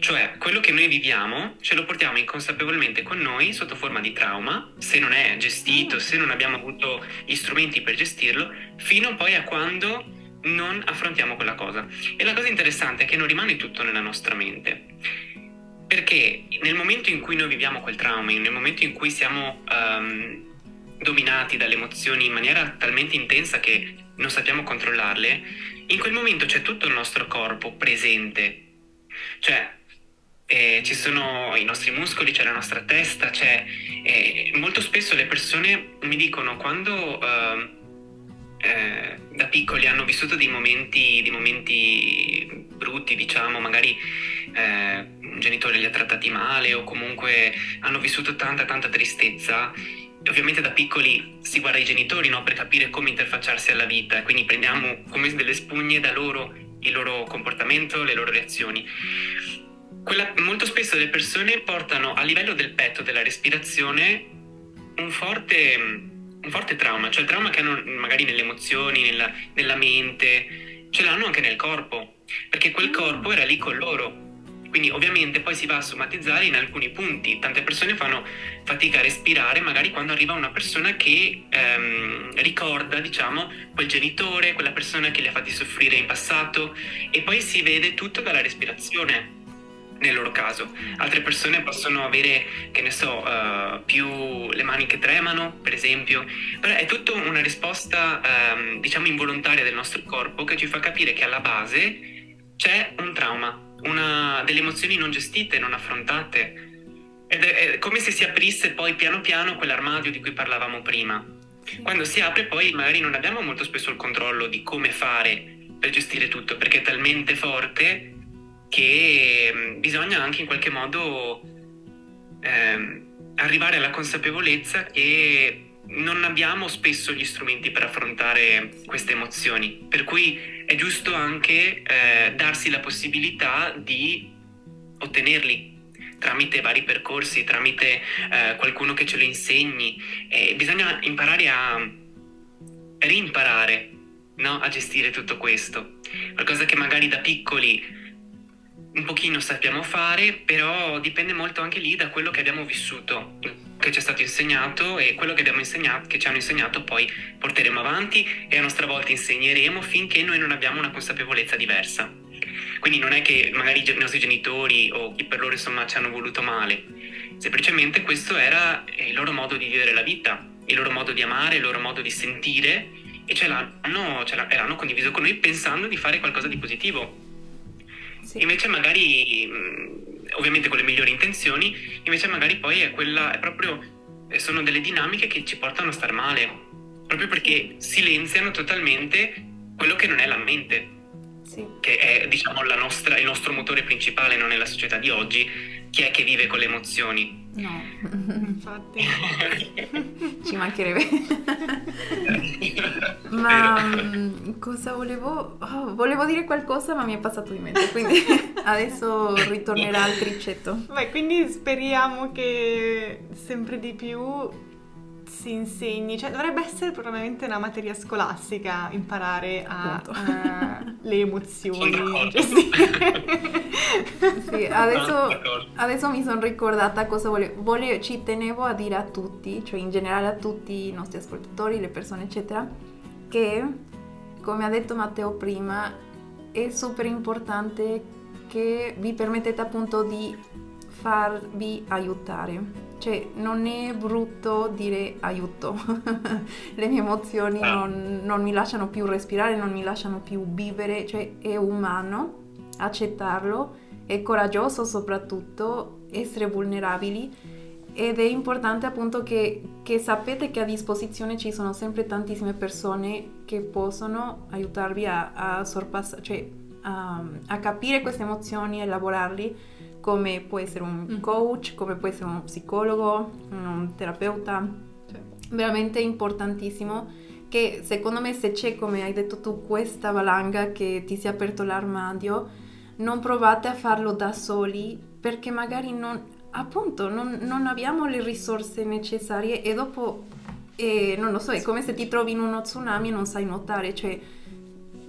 Cioè, quello che noi viviamo ce lo portiamo inconsapevolmente con noi sotto forma di trauma, se non è gestito, se non abbiamo avuto gli strumenti per gestirlo, fino poi a quando non affrontiamo quella cosa. E la cosa interessante è che non rimane tutto nella nostra mente. Perché nel momento in cui noi viviamo quel trauma, nel momento in cui siamo um, dominati dalle emozioni in maniera talmente intensa che non sappiamo controllarle, in quel momento c'è tutto il nostro corpo presente. Cioè, eh, ci sono i nostri muscoli, c'è la nostra testa, c'è... Eh, molto spesso le persone mi dicono quando... Uh, eh, da piccoli hanno vissuto dei momenti, dei momenti brutti, diciamo, magari eh, un genitore li ha trattati male o comunque hanno vissuto tanta tanta tristezza. Ovviamente da piccoli si guarda i genitori no? per capire come interfacciarsi alla vita, quindi prendiamo come delle spugne da loro il loro comportamento, le loro reazioni. Quella, molto spesso le persone portano a livello del petto, della respirazione, un forte un forte trauma, cioè il trauma che hanno magari nelle emozioni, nella, nella mente, ce l'hanno anche nel corpo, perché quel corpo era lì con loro. Quindi ovviamente poi si va a somatizzare in alcuni punti. Tante persone fanno fatica a respirare magari quando arriva una persona che ehm, ricorda, diciamo, quel genitore, quella persona che li ha fatti soffrire in passato e poi si vede tutto dalla respirazione nel loro caso. Altre persone possono avere, che ne so, uh, più le mani che tremano, per esempio, però è tutta una risposta, um, diciamo, involontaria del nostro corpo che ci fa capire che alla base c'è un trauma, una, delle emozioni non gestite, non affrontate. Ed è, è come se si aprisse poi piano piano quell'armadio di cui parlavamo prima. Quando si apre poi magari non abbiamo molto spesso il controllo di come fare per gestire tutto, perché è talmente forte che mm, bisogna anche in qualche modo eh, arrivare alla consapevolezza che non abbiamo spesso gli strumenti per affrontare queste emozioni, per cui è giusto anche eh, darsi la possibilità di ottenerli tramite vari percorsi, tramite eh, qualcuno che ce lo insegni. bisogna imparare a rimparare no? a gestire tutto questo. Qualcosa che magari da piccoli un pochino sappiamo fare, però dipende molto anche lì da quello che abbiamo vissuto, che ci è stato insegnato e quello che, insegnato, che ci hanno insegnato poi porteremo avanti e a nostra volta insegneremo finché noi non abbiamo una consapevolezza diversa. Quindi non è che magari i nostri genitori o chi per loro insomma ci hanno voluto male, semplicemente questo era il loro modo di vivere la vita, il loro modo di amare, il loro modo di sentire e ce l'hanno, ce l'hanno condiviso con noi pensando di fare qualcosa di positivo sì. Invece magari, ovviamente con le migliori intenzioni, invece magari poi è quella, è proprio, eh, sono delle dinamiche che ci portano a star male, proprio perché silenziano totalmente quello che non è la mente, sì. che è diciamo nostra, il nostro motore principale non nella società di oggi, chi è che vive con le emozioni. No, infatti <laughs> ci mancherebbe. <laughs> ma um, cosa volevo... Oh, volevo dire qualcosa ma mi è passato di mente, quindi <laughs> adesso ritornerà al tricetto. Beh, quindi speriamo che sempre di più si insegni, cioè dovrebbe essere probabilmente una materia scolastica imparare a, a le emozioni. <laughs> sì, adesso, adesso, mi sono ricordata cosa volevo, volevo, ci tenevo a dire a tutti, cioè in generale a tutti i nostri ascoltatori, le persone eccetera, che come ha detto Matteo prima è super importante che vi permettete appunto di farvi aiutare cioè, non è brutto dire aiuto. <laughs> Le mie emozioni ah. non, non, mi lasciano più respirare, non mi lasciano più vivere, cioè è umano accettarlo, è coraggioso soprattutto essere vulnerabili ed è importante appunto che, che, sapete che a disposizione ci sono sempre tantissime persone che possono aiutarvi a, a sorpassare, cioè a, a capire queste emozioni e lavorarli come può essere un mm. coach, come può essere uno psicologo, un terapeuta. Cioè. Veramente importantissimo che secondo me se c'è, come hai detto tu, questa valanga che ti si è aperto l'armadio, non provate a farlo da soli perché magari non, appunto, non, non abbiamo le risorse necessarie e dopo, eh, non lo so, è come se ti trovi in uno tsunami e non sai nuotare, cioè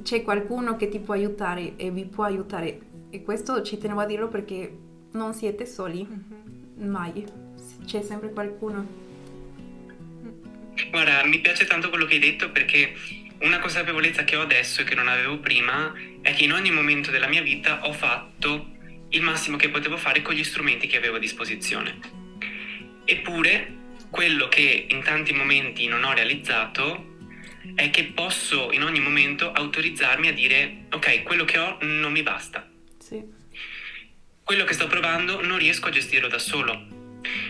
c'è qualcuno che ti può aiutare e vi può aiutare e questo ci tenevo a dirlo perché non siete soli, mm-hmm. mai, c'è sempre qualcuno. Guarda, mi piace tanto quello che hai detto perché una consapevolezza che ho adesso e che non avevo prima è che in ogni momento della mia vita ho fatto il massimo che potevo fare con gli strumenti che avevo a disposizione. Eppure, quello che in tanti momenti non ho realizzato è che posso in ogni momento autorizzarmi a dire ok, quello che ho non mi basta. Sì. Quello che sto provando non riesco a gestirlo da solo.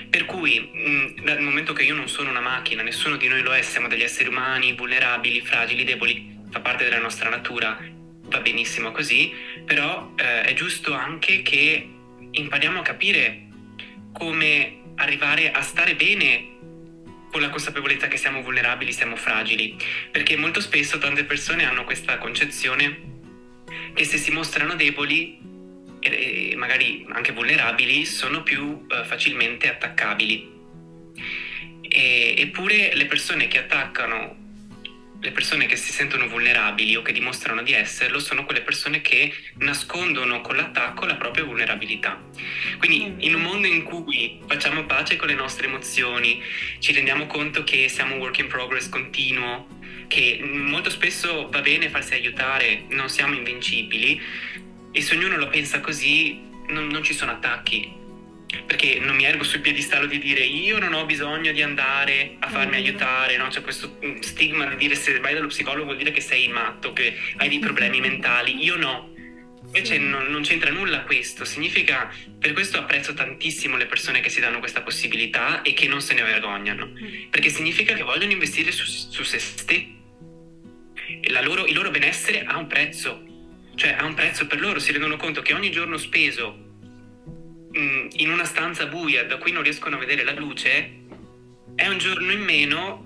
Per cui, mh, dal momento che io non sono una macchina, nessuno di noi lo è, siamo degli esseri umani vulnerabili, fragili, deboli, fa parte della nostra natura, va benissimo così, però eh, è giusto anche che impariamo a capire come arrivare a stare bene con la consapevolezza che siamo vulnerabili, siamo fragili, perché molto spesso tante persone hanno questa concezione che se si mostrano deboli e magari anche vulnerabili sono più eh, facilmente attaccabili. E, eppure le persone che attaccano le persone che si sentono vulnerabili o che dimostrano di esserlo sono quelle persone che nascondono con l'attacco la propria vulnerabilità. Quindi in un mondo in cui facciamo pace con le nostre emozioni, ci rendiamo conto che siamo un work in progress continuo, che molto spesso va bene farsi aiutare, non siamo invincibili e se ognuno lo pensa così non, non ci sono attacchi, perché non mi ergo sul piedistallo di dire io non ho bisogno di andare a farmi mm. aiutare, no? c'è questo mm, stigma di dire se vai dallo psicologo vuol dire che sei matto, che hai dei problemi mentali, io no. Invece sì. non, non, c'entra nulla questo, significa, per questo apprezzo tantissimo le persone che si danno questa possibilità e che non se ne vergognano, mm. perché significa che vogliono investire su, su se stessi. Loro, il loro benessere ha un prezzo, cioè ha un prezzo per loro, si rendono conto che ogni giorno speso Mm, in una stanza buia da cui non riescono a vedere la luce, è un giorno in meno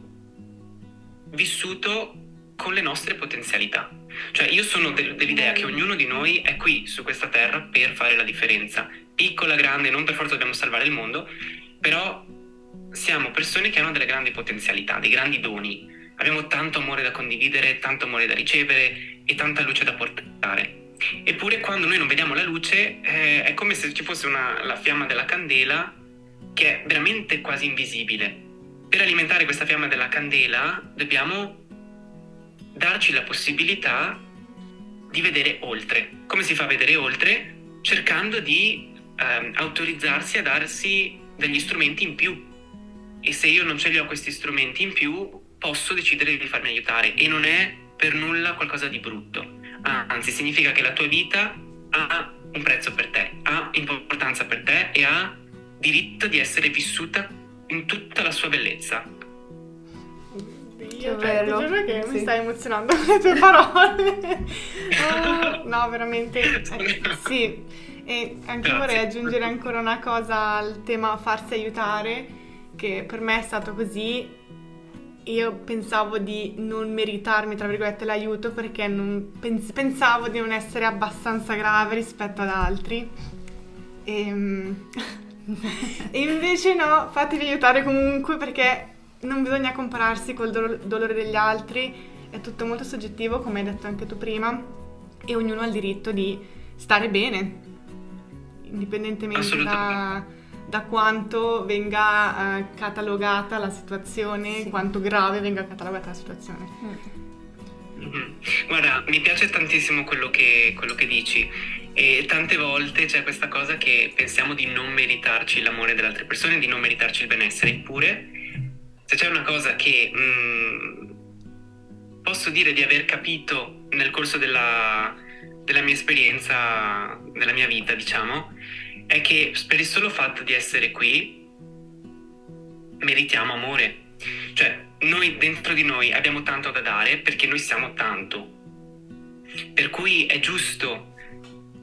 vissuto con le nostre potenzialità. Cioè io sono de- dell'idea che ognuno di noi è qui su questa terra per fare la differenza. Piccola, grande, non per forza dobbiamo salvare il mondo, però siamo persone che hanno delle grandi potenzialità, dei grandi doni. Abbiamo tanto amore da condividere, tanto amore da ricevere e tanta luce da portare. Eppure quando noi non vediamo la luce eh, è come se ci fosse una, la fiamma della candela che è veramente quasi invisibile. Per alimentare questa fiamma della candela dobbiamo darci la possibilità di vedere oltre. Come si fa a vedere oltre? Cercando di eh, autorizzarsi a darsi degli strumenti in più. E se io non ce li ho questi strumenti in più, posso decidere di farmi aiutare. E non è per nulla qualcosa di brutto anzi significa che la tua vita ha un prezzo per te, ha importanza per te e ha diritto di essere vissuta in tutta la sua bellezza. Io cioè, ti giuro che sì. mi stai emozionando con le tue parole. oh, <laughs> no, veramente. Eh, <laughs> sì, e anche Grazie. vorrei aggiungere ancora una cosa al tema farsi aiutare, che per me è stato così io pensavo di non meritarmi, tra virgolette, l'aiuto perché pens- pensavo di non essere abbastanza grave rispetto ad altri. Ehm, <laughs> e, invece no, fatevi aiutare comunque perché non bisogna compararsi col do- dolore degli altri, è tutto molto soggettivo, come hai detto anche tu prima, e ognuno ha il diritto di stare bene, indipendentemente da da quanto venga eh, catalogata la situazione, sì. quanto grave venga catalogata la situazione. Mm-hmm. Guarda, mi piace tantissimo quello che, quello che, dici e tante volte c'è questa cosa che pensiamo di non meritarci l'amore delle altre persone, di non meritarci il benessere, eppure se c'è una cosa che mh, mm, posso dire di aver capito nel corso della, della mia esperienza, della mia vita, diciamo, è che per il solo fatto di essere qui meritiamo amore. Cioè, noi dentro di noi abbiamo tanto da dare perché noi siamo tanto. Per cui è giusto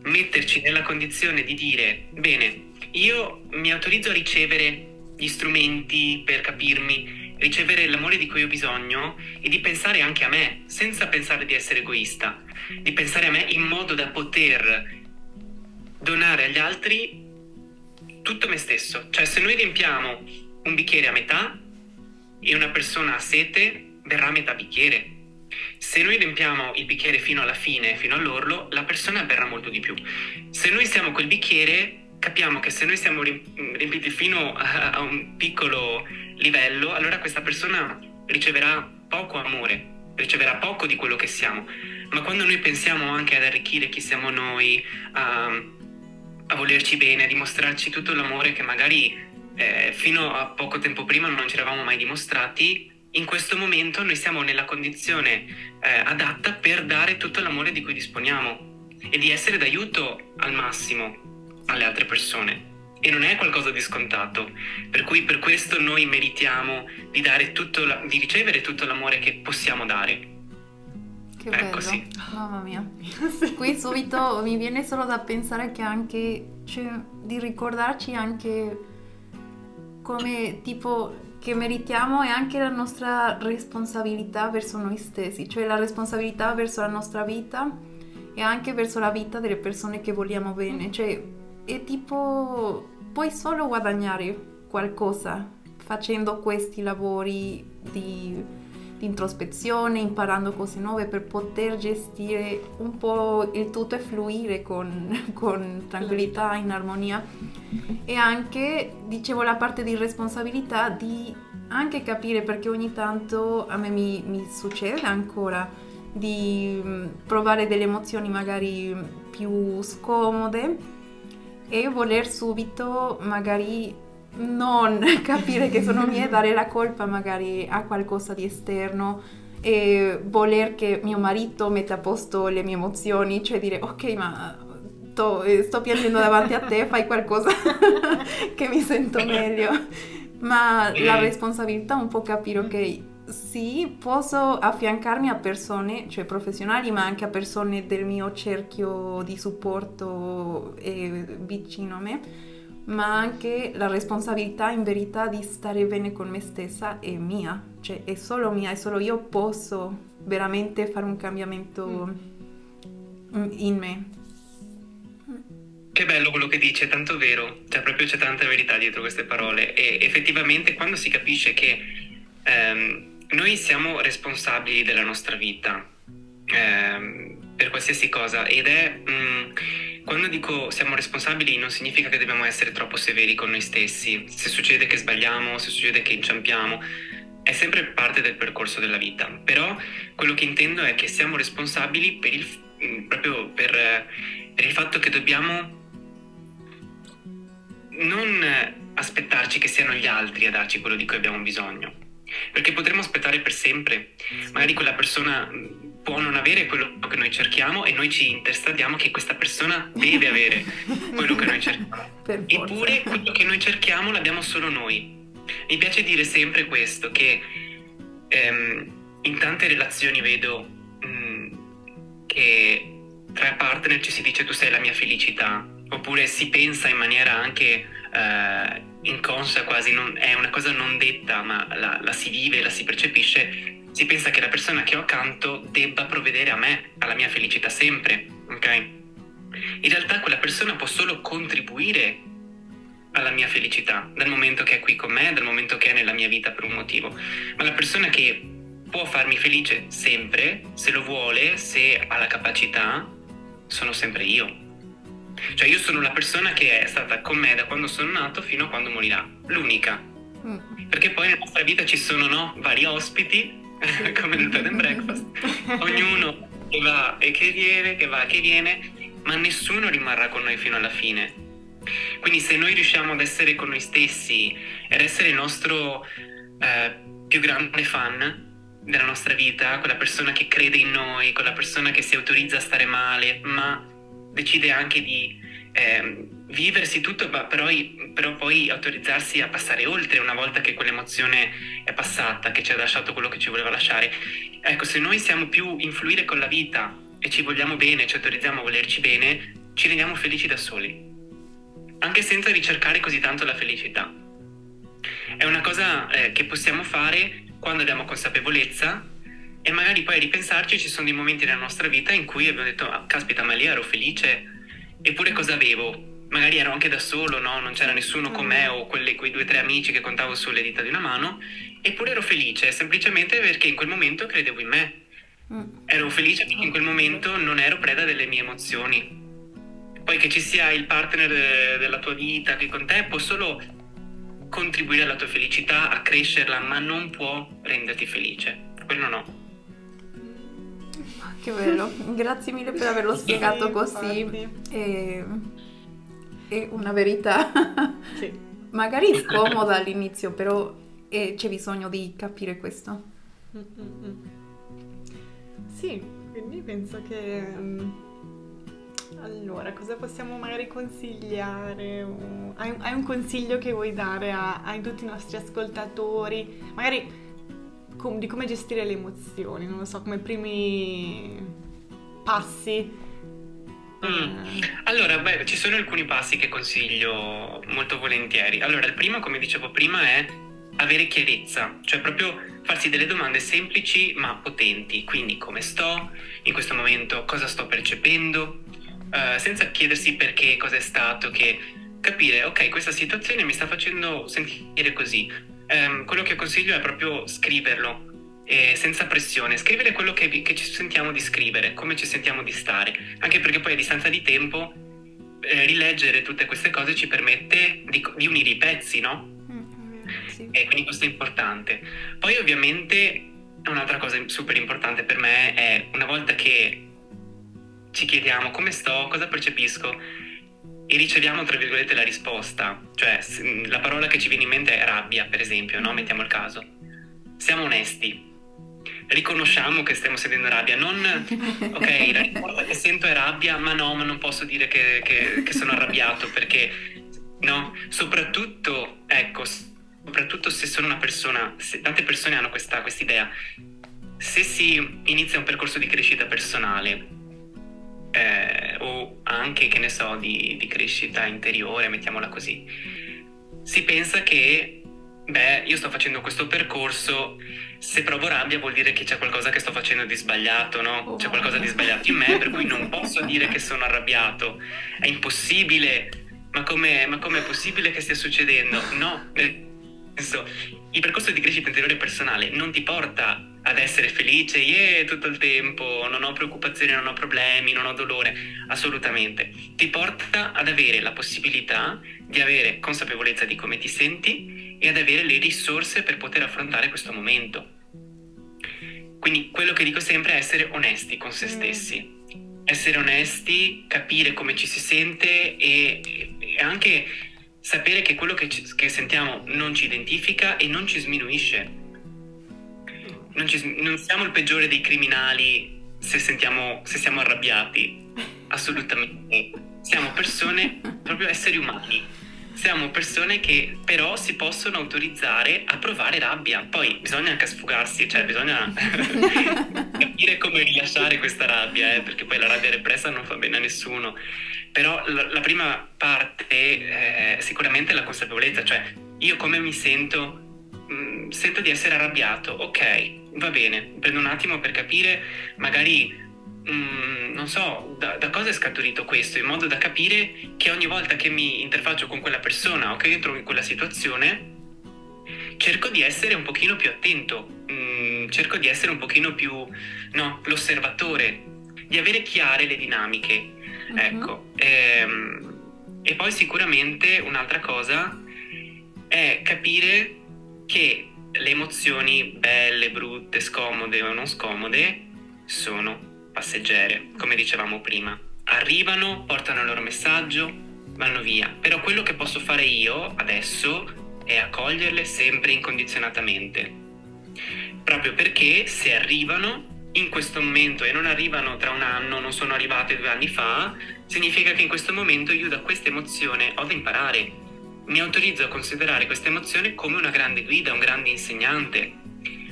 metterci nella condizione di dire, bene, io mi autorizzo a ricevere gli strumenti per capirmi, ricevere l'amore di cui ho bisogno e di pensare anche a me, senza pensare di essere egoista, di pensare a me in modo da poter donare agli altri tutto me stesso. Cioè se noi riempiamo un bicchiere a metà e una persona ha sete, verrà a metà bicchiere. Se noi riempiamo il bicchiere fino alla fine, fino all'orlo, la persona berrà molto di più. Se noi siamo quel bicchiere, capiamo che se noi siamo riempiti fino a, un piccolo livello, allora questa persona riceverà poco amore, riceverà poco di quello che siamo. Ma quando noi pensiamo anche ad arricchire chi siamo noi, a, a volerci bene, a dimostrarci tutto l'amore che magari eh, fino a poco tempo prima non ci eravamo mai dimostrati, in questo momento noi siamo nella condizione eh, adatta per dare tutto l'amore di cui disponiamo e di essere d'aiuto al massimo alle altre persone. E non è qualcosa di scontato, per cui per questo noi meritiamo di, la, di ricevere tutto l'amore che possiamo dare. Che bello, sì. mamma mia. <laughs> sì. Qui subito mi viene solo da pensare che anche, cioè, di ricordarci anche come tipo che meritiamo è anche la nostra responsabilità verso noi stessi, cioè la responsabilità verso la nostra vita e anche verso la vita delle persone che vogliamo bene, cioè è tipo puoi solo guadagnare qualcosa facendo questi lavori di, di, introspezione, imparando cose nuove per poter gestire un po' il tutto e fluire con, <laughs> con tranquillità, in armonia. E anche, dicevo, la parte di responsabilità di anche capire perché ogni tanto a me mi, mi succede ancora di mm, provare delle emozioni magari più scomode e voler subito magari non <laughs> capire che sono mie dare la colpa magari a qualcosa di esterno e voler che mio marito metta a posto le mie emozioni, cioè dire ok ma sto, eh, sto piangendo davanti a te, fai qualcosa <laughs> che mi sento meglio. Ma la responsabilità un po' capire ok, sì, posso affiancarmi a persone, cioè professionali, ma anche a persone del mio cerchio di supporto e vicino a me, ma anche la responsabilità in verità di stare bene con me stessa è mia, cioè è solo mia, e solo io posso veramente fare un cambiamento mm. in me. Che bello quello che dice, tanto vero, cioè proprio c'è tanta verità dietro queste parole e effettivamente quando si capisce che ehm, noi siamo responsabili della nostra vita ehm, per qualsiasi cosa. Ed è mh, mm, quando dico siamo responsabili non significa che dobbiamo essere troppo severi con noi stessi. Se succede che sbagliamo se succede che inciampiamo è sempre parte del percorso della vita. Però quello che intendo è che siamo responsabili per il, mm, proprio per, per il fatto che dobbiamo non aspettarci che siano gli altri a darci quello di cui abbiamo bisogno. Perché potremmo aspettare per sempre. Magari quella persona mm, può non avere quello che noi cerchiamo e noi ci interstadiamo che questa persona deve avere quello che noi cerchiamo. <laughs> Eppure quello che noi cerchiamo l'abbiamo solo noi. Mi piace dire sempre questo, che ehm, in tante relazioni vedo mh, mm, che tra partner ci si dice tu sei la mia felicità, oppure si pensa in maniera anche eh, inconscia quasi, non, è una cosa non detta, ma la, la, si vive, la si percepisce, si pensa che la persona che ho accanto debba provvedere a me, alla mia felicità sempre, ok? In realtà quella persona può solo contribuire alla mia felicità, dal momento che è qui con me, dal momento che è nella mia vita per un motivo. Ma la persona che può farmi felice sempre, se lo vuole, se ha la capacità, sono sempre io. Cioè io sono la persona che è stata con me da quando sono nato fino a quando morirà, l'unica. Mm. Perché poi nella nostra vita ci sono no, vari ospiti, <laughs> come nel bed and breakfast, <laughs> ognuno che va e che viene, che va e che viene, ma nessuno rimarrà con noi fino alla fine. Quindi se noi riusciamo ad essere con noi stessi ed essere il nostro eh, più grande fan della nostra vita, quella persona che crede in noi, quella persona che si autorizza a stare male, ma decide anche di eh, viversi tutto, però, però, poi autorizzarsi a passare oltre una volta che quell'emozione è passata, che ci ha lasciato quello che ci voleva lasciare. Ecco, se noi siamo più influire con la vita e ci vogliamo bene, ci autorizziamo a volerci bene, ci rendiamo felici da soli, anche senza ricercare così tanto la felicità. È una cosa eh, che possiamo fare quando abbiamo consapevolezza e magari poi a ripensarci ci sono dei momenti nella nostra vita in cui abbiamo detto, ah, caspita, ma lì ero felice, eppure cosa avevo? Magari ero anche da solo, no? Non c'era nessuno con me o quelle, quei due o tre amici che contavo sulle dita di una mano, eppure ero felice, semplicemente perché in quel momento credevo in me. Mm. Ero felice perché in quel momento non ero preda delle mie emozioni. Poi che ci sia il partner della tua vita che con te può solo contribuire alla tua felicità, a crescerla, ma non può renderti felice. Quello no. Che bello, grazie mille per averlo spiegato sì, così. È, è, una verità sì. magari scomoda all'inizio, però è, c'è bisogno di capire questo. Mm-hmm. Sì, quindi penso che... Um allora, cosa possiamo magari consigliare? Hai, hai un consiglio che vuoi dare a, a tutti i nostri ascoltatori? Magari com, di come gestire le emozioni, non lo so, come primi passi. Mm. Allora, beh, ci sono alcuni passi che consiglio molto volentieri. Allora, il primo, come dicevo prima, è avere chiarezza, cioè proprio farsi delle domande semplici ma potenti. Quindi, come sto in questo momento, cosa sto percependo, uh, senza chiedersi perché, cosa è stato, che capire, ok, questa situazione mi sta facendo sentire così. Um, quello che consiglio è proprio scriverlo, eh, senza pressione, scrivere quello che, che, ci sentiamo di scrivere, come ci sentiamo di stare, anche perché poi a distanza di tempo eh, rileggere tutte queste cose ci permette di, di unire i pezzi, no? Mm, sì. E quindi questo è importante. Poi ovviamente un'altra cosa super importante per me è una volta che ci chiediamo come sto, cosa percepisco e riceviamo tra virgolette la risposta, cioè la parola che ci viene in mente è rabbia, per esempio, no? mettiamo il caso. Siamo onesti, riconosciamo che stiamo sentendo rabbia, non ok, la risposta che sento è rabbia, ma no, ma non posso dire che, che, che sono arrabbiato perché no, soprattutto, ecco, soprattutto se sono una persona, se tante persone hanno questa idea, se si inizia un percorso di crescita personale eh, o anche, che ne so, di, di crescita interiore, mettiamola così, si pensa che, beh, io sto facendo questo percorso, se provo rabbia vuol dire che c'è qualcosa che sto facendo di sbagliato, no? C'è qualcosa di sbagliato in me, per cui non posso dire che sono arrabbiato. È impossibile. Ma come è possibile che stia succedendo? No, senso, il percorso di crescita interiore personale non ti porta ad essere felice, yeah, tutto il tempo, non ho preoccupazioni, non ho problemi, non ho dolore, assolutamente. Ti porta ad avere la possibilità di avere consapevolezza di come ti senti e ad avere le risorse per poter affrontare questo momento. Quindi quello che dico sempre è essere onesti con se stessi. Essere onesti, capire come ci si sente e, e anche sapere che quello che, ci, che, sentiamo non ci identifica e non ci sminuisce. Non, ci, non siamo il peggiore dei criminali se, sentiamo, se siamo arrabbiati, assolutamente. Siamo persone, proprio esseri umani. Siamo persone che però si possono autorizzare a provare rabbia. Poi bisogna anche sfugarsi, cioè bisogna <laughs> capire come rilasciare questa rabbia, eh, perché poi la rabbia repressa non fa bene a nessuno. Però la, la prima parte è eh, sicuramente la consapevolezza, cioè io come mi sento, mm, sento di essere arrabbiato, ok, va bene, prendo un attimo per capire magari, mh, mm, non so, da, da, cosa è scaturito questo, in modo da capire che ogni volta che mi interfaccio con quella persona o che entro in quella situazione, cerco di essere un pochino più attento, mh, mm, cerco di essere un pochino più, no, l'osservatore, di avere chiare le dinamiche. Uh-huh. Ecco, ehm, e poi sicuramente un'altra cosa è capire che le emozioni belle, brutte, scomode o non scomode sono passeggere, come dicevamo prima. Arrivano, portano il loro messaggio, vanno via. Però quello che posso fare io adesso è accoglierle sempre incondizionatamente. Proprio perché se arrivano in questo momento e non arrivano tra un anno, non sono arrivate due anni fa, significa che in questo momento io da questa emozione ho da imparare. Mi autorizzo a considerare questa emozione come una grande guida, un grande insegnante.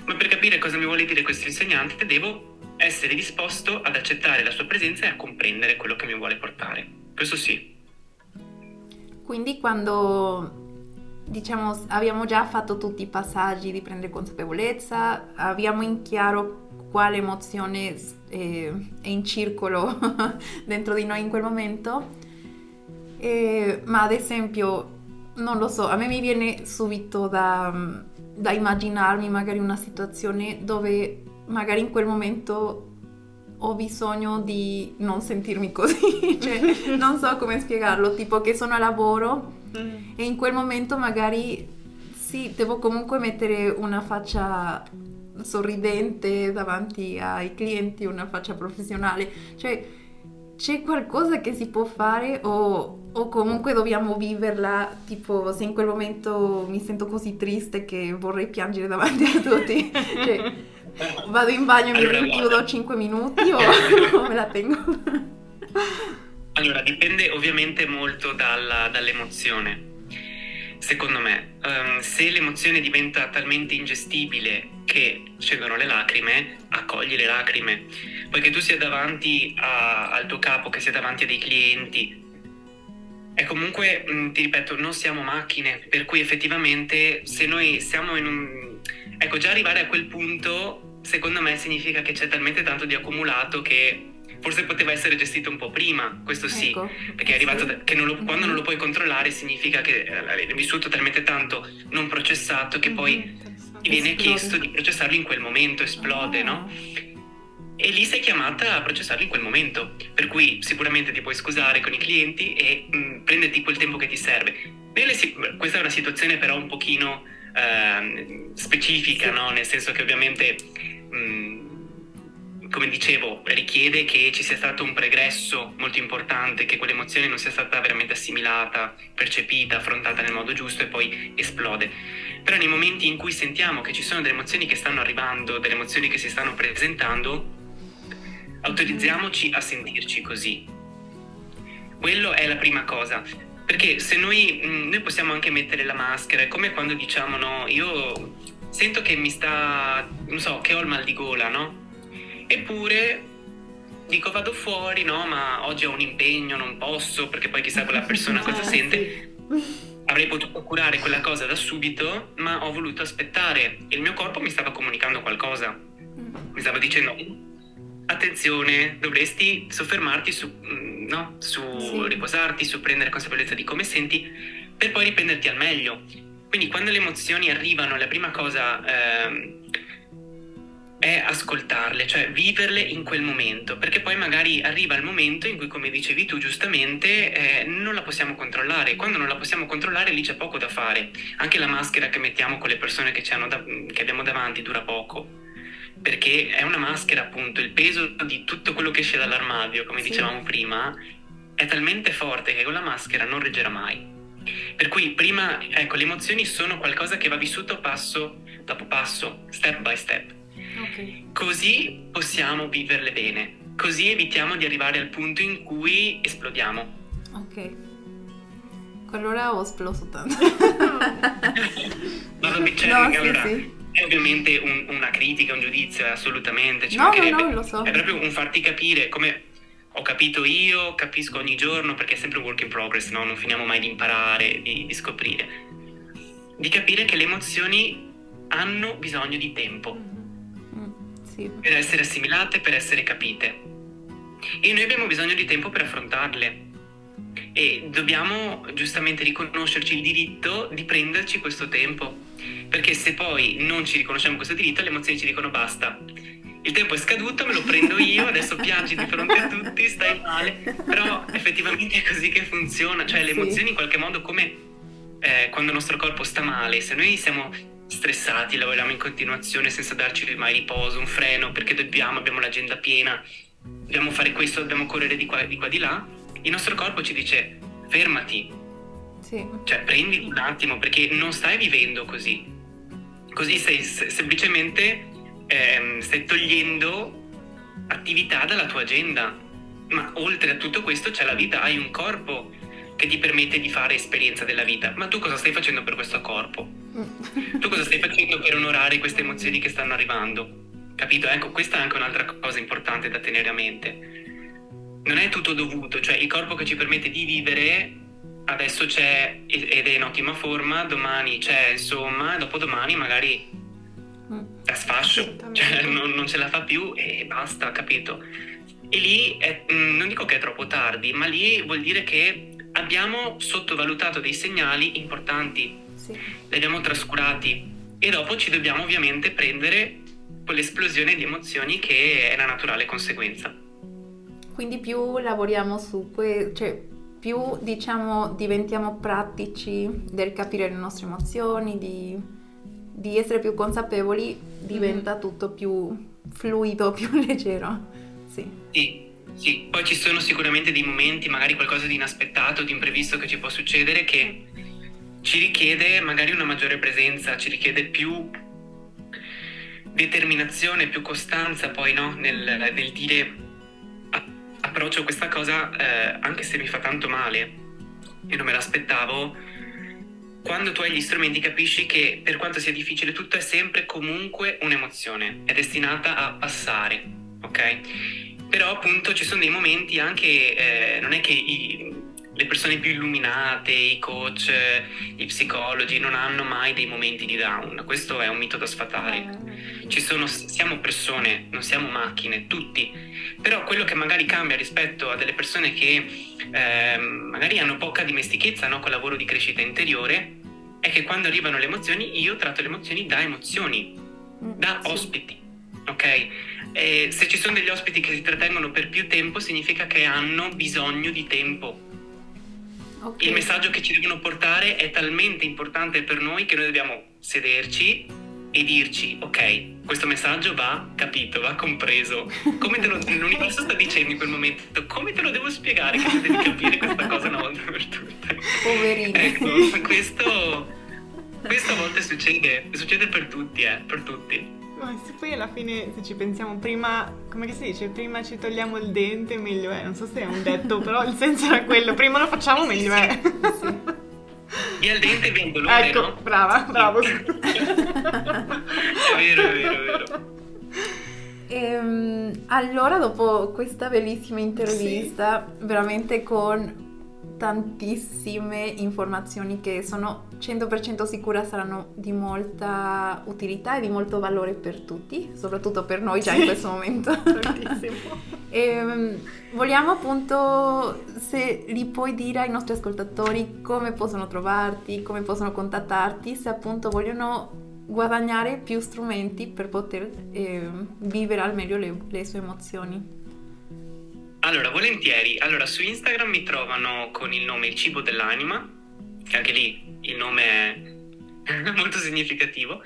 Ma per capire cosa mi vuole dire questo insegnante devo essere disposto ad accettare la sua presenza e a comprendere quello che mi vuole portare. Questo sì. Quindi quando diciamo abbiamo già fatto tutti i passaggi di prendere consapevolezza, abbiamo in chiaro quale emozione è, è in circolo <laughs> dentro di noi in quel momento. E, ma ad esempio, non lo so, a me mi viene subito da, da immaginarmi magari una situazione dove magari in quel momento ho bisogno di non sentirmi così, <laughs> cioè non so come spiegarlo, tipo che sono a lavoro mm. e in quel momento magari sì, devo comunque mettere una faccia sorridente davanti ai clienti, una faccia professionale, cioè c'è qualcosa che si può fare o, o, comunque dobbiamo viverla, tipo se in quel momento mi sento così triste che vorrei piangere davanti a tutti, <laughs> cioè <laughs> vado in bagno e allora, mi rinchiudo 5 minuti <laughs> o, <laughs> me la tengo? Allora, dipende ovviamente molto dalla, dall'emozione. Secondo me, um, se l'emozione diventa talmente ingestibile che scendono le lacrime, accogli le lacrime. Poiché tu sia davanti a, al tuo capo, che sia davanti a dei clienti, e comunque, ti ripeto, non siamo macchine, per cui effettivamente se noi siamo in un... Ecco, già arrivare a quel punto, secondo me, significa che c'è talmente tanto di accumulato che forse poteva essere gestito un po' prima, questo sì, ecco, perché è arrivato da, che non lo, quando non lo puoi controllare significa che eh, hai vissuto talmente tanto non processato che poi mm-hmm, ti viene esplode. chiesto di processarlo in quel momento, esplode, oh. no? E lì sei chiamata a processarlo in quel momento, per cui sicuramente ti puoi scusare con i clienti e mh, mm, prenderti quel tempo che ti serve. Nelle, questa è una situazione però un pochino eh, specifica, no? nel senso che ovviamente... Mh, come dicevo, richiede che ci sia stato un pregresso molto importante, che quell'emozione non sia stata veramente assimilata, percepita, affrontata nel modo giusto e poi esplode. Però nei momenti in cui sentiamo che ci sono delle emozioni che stanno arrivando, delle emozioni che si stanno presentando, autorizziamoci a sentirci così. Quello è la prima cosa. Perché se noi, mm, noi possiamo anche mettere la maschera, è come quando diciamo no, io sento che mi sta, non so, che ho il mal di gola, no? Eppure dico vado fuori, no, ma oggi ho un impegno, non posso, perché poi chissà quella persona cosa <laughs> sente. Avrei potuto curare quella cosa da subito, ma ho voluto aspettare. Il mio corpo mi stava comunicando qualcosa. Mi stava dicendo attenzione, dovresti soffermarti su, mm, no, su sì. riposarti, su prendere consapevolezza di come senti, per poi riprenderti al meglio. Quindi quando le emozioni arrivano, la prima cosa eh, è ascoltarle, cioè viverle in quel momento, perché poi magari arriva il momento in cui, come dicevi tu giustamente, eh, non la possiamo controllare. Quando non la possiamo controllare lì c'è poco da fare. Anche la maschera che mettiamo con le persone che, da- che abbiamo davanti dura poco, perché è una maschera appunto, il peso di tutto quello che esce dall'armadio, come sì. dicevamo prima, è talmente forte che con la maschera non reggerà mai. Per cui prima, ecco, le emozioni sono qualcosa che va vissuto passo dopo passo, step by step. Okay. Così possiamo viverle bene, così evitiamo di arrivare al punto in cui esplodiamo. Ok. Allora ho esploso tanto. <laughs> no, cioè, no, sì, allora, sì. È ovviamente un, una critica, un giudizio, assolutamente. Ci no, no, no, lo so. È proprio un farti capire come ho capito io, capisco ogni giorno, perché è sempre un work in progress, no? Non finiamo mai di imparare, di, di scoprire. Di capire che le emozioni hanno bisogno di tempo. Mm sì. per essere assimilate, per essere capite. E noi abbiamo bisogno di tempo per affrontarle. E dobbiamo giustamente riconoscerci il diritto di prenderci questo tempo. Perché se poi non ci riconosciamo questo diritto, le emozioni ci dicono basta. Il tempo è scaduto, me lo prendo io, adesso piangi di fronte a tutti, stai male. Però effettivamente è così che funziona. Cioè le emozioni in qualche modo come eh, quando il nostro corpo sta male, se noi siamo stressati, lavoriamo in continuazione senza darci mai riposo, un freno, perché dobbiamo, abbiamo l'agenda piena, dobbiamo fare questo, dobbiamo correre di qua, di qua, di là, il nostro corpo ci dice fermati, sì. cioè prendi un attimo perché non stai vivendo così, così stai semplicemente eh, stai togliendo attività dalla tua agenda, ma oltre a tutto questo c'è la vita, hai un corpo che ti permette di fare esperienza della vita, ma tu cosa stai facendo per questo corpo? tu cosa stai facendo per onorare queste emozioni che stanno arrivando? Capito? Ecco, questa è anche un'altra cosa importante da tenere a mente. Non è tutto dovuto, cioè il corpo che ci permette di vivere adesso c'è ed è in ottima forma, domani c'è insomma, dopodomani magari da sfascio, cioè non, non, ce la fa più e basta, capito? E lì è, mm, non dico che è troppo tardi, ma lì vuol dire che abbiamo sottovalutato dei segnali importanti, sì. li abbiamo trascurati e dopo ci dobbiamo ovviamente prendere quell'esplosione di emozioni che è la naturale conseguenza. Quindi più lavoriamo su que- cioè più diciamo diventiamo pratici del capire le nostre emozioni, di, di essere più consapevoli, diventa mm-hmm. tutto più fluido, <laughs> più leggero. Sì. sì. Sì, poi ci sono sicuramente dei momenti, magari qualcosa di inaspettato, di imprevisto che ci può succedere che ci richiede magari una maggiore presenza, ci richiede più determinazione, più costanza poi no? nel, nel, dire approccio questa cosa eh, anche se mi fa tanto male e non me l'aspettavo. Quando tu hai gli strumenti capisci che per quanto sia difficile tutto è sempre comunque un'emozione, è destinata a passare, ok? Però appunto ci sono dei momenti anche, eh, non è che i, le persone più illuminate, i coach, i psicologi non hanno mai dei momenti di down. Questo è un mito da sfatare. Sono, siamo persone, non siamo macchine, tutti. Però quello che magari cambia rispetto a delle persone che eh, magari hanno poca dimestichezza no, col lavoro di crescita interiore è che quando arrivano le emozioni io tratto le emozioni da emozioni, mm, da ospiti. Ok? E se ci sono degli ospiti che si trattengono per più tempo significa che hanno bisogno di tempo Okay. Il messaggio che ci devono portare è talmente importante per noi che noi dobbiamo sederci e dirci, ok, questo messaggio va capito, va compreso. Come te lo, l'universo sta dicendo in quel momento, come te lo devo spiegare che devi capire questa cosa una volta per tutte? Poverino. Ecco, questo, questo a volte succede, succede per tutti, eh, per tutti. Ma se poi alla fine, se ci pensiamo, prima, come si dice, prima ci togliamo il dente, meglio è. Non so se è un detto, però il senso era quello, prima lo facciamo, meglio è. Sì. E al dente viene dolore, Ecco, no? brava, bravo. <laughs> è vero, è vero, è vero. Ehm, allora, dopo questa bellissima intervista, sì. veramente con tantissime informazioni che sono 100% sicura saranno di molta utilità e di molto valore per tutti, soprattutto per noi già in questo momento. <laughs> e, ehm, vogliamo appunto, se li puoi dire ai nostri ascoltatori come possono trovarti, come possono contattarti, se appunto vogliono guadagnare più strumenti per poter eh, vivere al meglio le, le sue emozioni. Allora, volentieri. Allora, su Instagram mi trovano con il nome Il cibo dell'anima, che anche lì il nome è <laughs> molto significativo.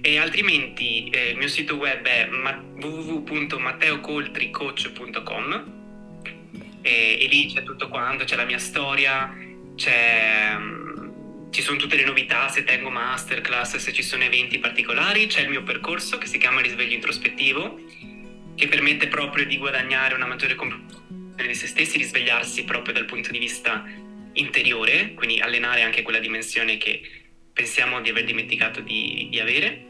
E altrimenti eh, il mio sito web è ma- www.matteocoltricoach.com e, e, lì c'è tutto quanto, c'è la mia storia, um, ci sono tutte le novità, se tengo masterclass, se ci sono eventi particolari, c'è il mio percorso che si chiama Risveglio Introspettivo che permette proprio di guadagnare una maggiore comprensione di se stessi, risvegliarsi proprio dal punto di vista interiore, quindi allenare anche quella dimensione che pensiamo di aver dimenticato di, di avere.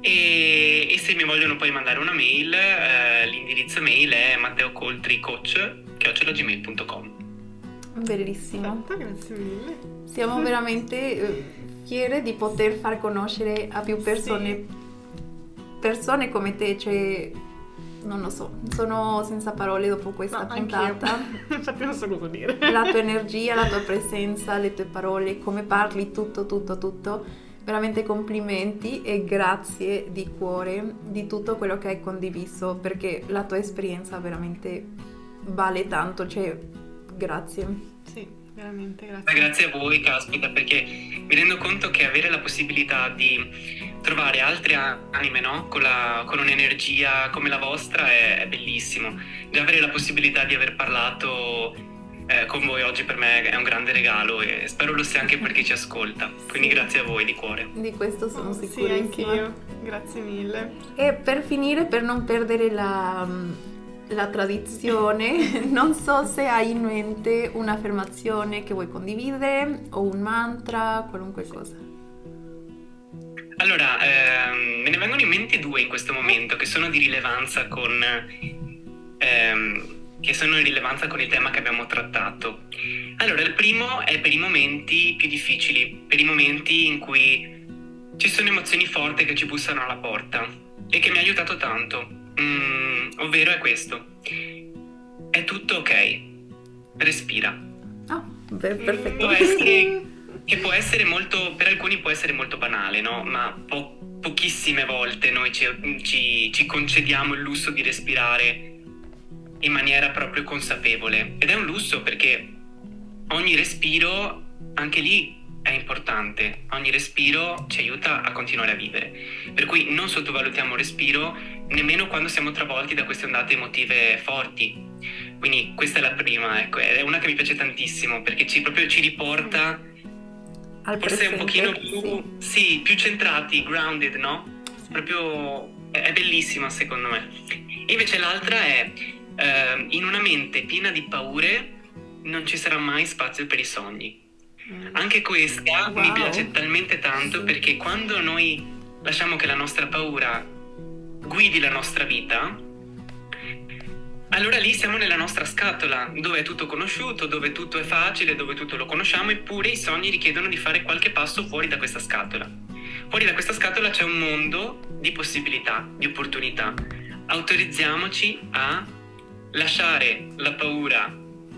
E, e, se mi vogliono poi mandare una mail, eh, l'indirizzo mail è matteocoltricoach.gmail.com Bellissimo. grazie mille. Siamo <laughs> veramente eh, fiere di poter far conoscere a più persone, sì. persone come te, cioè non lo so, sono senza parole dopo questa no, puntata. <laughs> Infatti non so cosa dire. La tua energia, la tua presenza, le tue parole, come parli, tutto, tutto, tutto. Veramente complimenti e grazie di cuore di tutto quello che hai condiviso perché la tua esperienza veramente vale tanto, cioè grazie. Sì. Veramente, grazie. Grazie a voi, caspita, perché mi rendo conto che avere la possibilità di trovare altre anime, no? Con, la, con un'energia come la vostra è, è, bellissimo. Già avere la possibilità di aver parlato eh, con voi oggi per me è un grande regalo e spero lo sia anche per chi ci ascolta. <laughs> Quindi sì. grazie a voi di cuore. Di questo sono oh, sicurissima. Sì, anch'io. Grazie mille. E per finire, per non perdere la la tradizione, <laughs> non so se hai in mente un'affermazione che vuoi condividere o un mantra, qualunque cosa. Allora, ehm, me ne vengono in mente due in questo momento che sono di rilevanza con, ehm, che sono in rilevanza con il tema che abbiamo trattato. Allora, il primo è per i momenti più difficili, per i momenti in cui ci sono emozioni forti che ci bussano alla porta e che mi ha aiutato tanto Mm, ovvero è questo. È tutto ok. Respira. Ah, beh, perfetto. Può essere, <laughs> che può essere molto, per alcuni può essere molto banale, no? Ma può pochissime volte noi ci, ci, ci concediamo il lusso di respirare in maniera proprio consapevole. Ed è un lusso perché ogni respiro, anche lì, è importante. Ogni respiro ci aiuta a continuare a vivere. Per cui non sottovalutiamo il respiro nemmeno quando siamo travolti da queste ondate emotive forti. Quindi questa è la prima, ecco, è una che mi piace tantissimo perché ci, proprio ci riporta Al forse presente, un pochino più, sì. sì, più centrati, grounded, no? Proprio è bellissima secondo me. E invece l'altra è ehm, in una mente piena di paure non ci sarà mai spazio per i sogni. Anche questa mi Wow. piace talmente tanto Sì. perché quando noi lasciamo che la nostra paura guidi la nostra vita, allora lì siamo nella nostra scatola, dove è tutto conosciuto, dove tutto è facile, dove tutto lo conosciamo, eppure i sogni richiedono di fare qualche passo fuori da questa scatola. Fuori da questa scatola c'è un mondo di possibilità, di opportunità. Autorizziamoci a lasciare la paura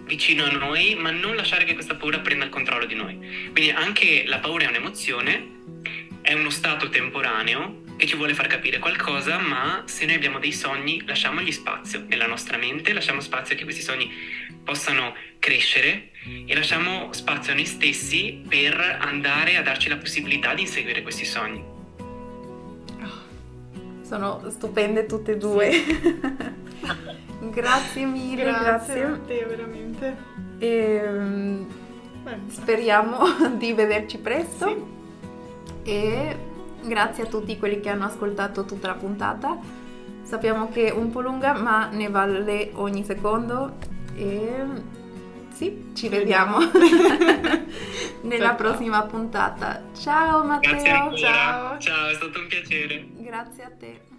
vicino a noi, ma non lasciare che questa paura prenda il controllo di noi. Quindi anche la paura è un'emozione, è uno stato temporaneo che ci vuole far capire qualcosa, ma se noi abbiamo dei sogni, lasciamogli spazio nella nostra mente, lasciamo spazio che questi sogni possano crescere e lasciamo spazio a noi stessi per andare a darci la possibilità di inseguire questi sogni. Sono stupende tutte e due. <laughs> grazie mille, Grazie, grazie. Matteo, veramente. Ehm, Beh, speriamo <laughs> di vederci presto e grazie a tutti quelli che hanno ascoltato tutta la puntata. Sappiamo che è un po' lunga ma ne vale ogni secondo e sì, ci vediamo, <laughs> nella ciao, prossima puntata. Ciao Matteo, ciao. Ciao, è stato un piacere. Grazie a te.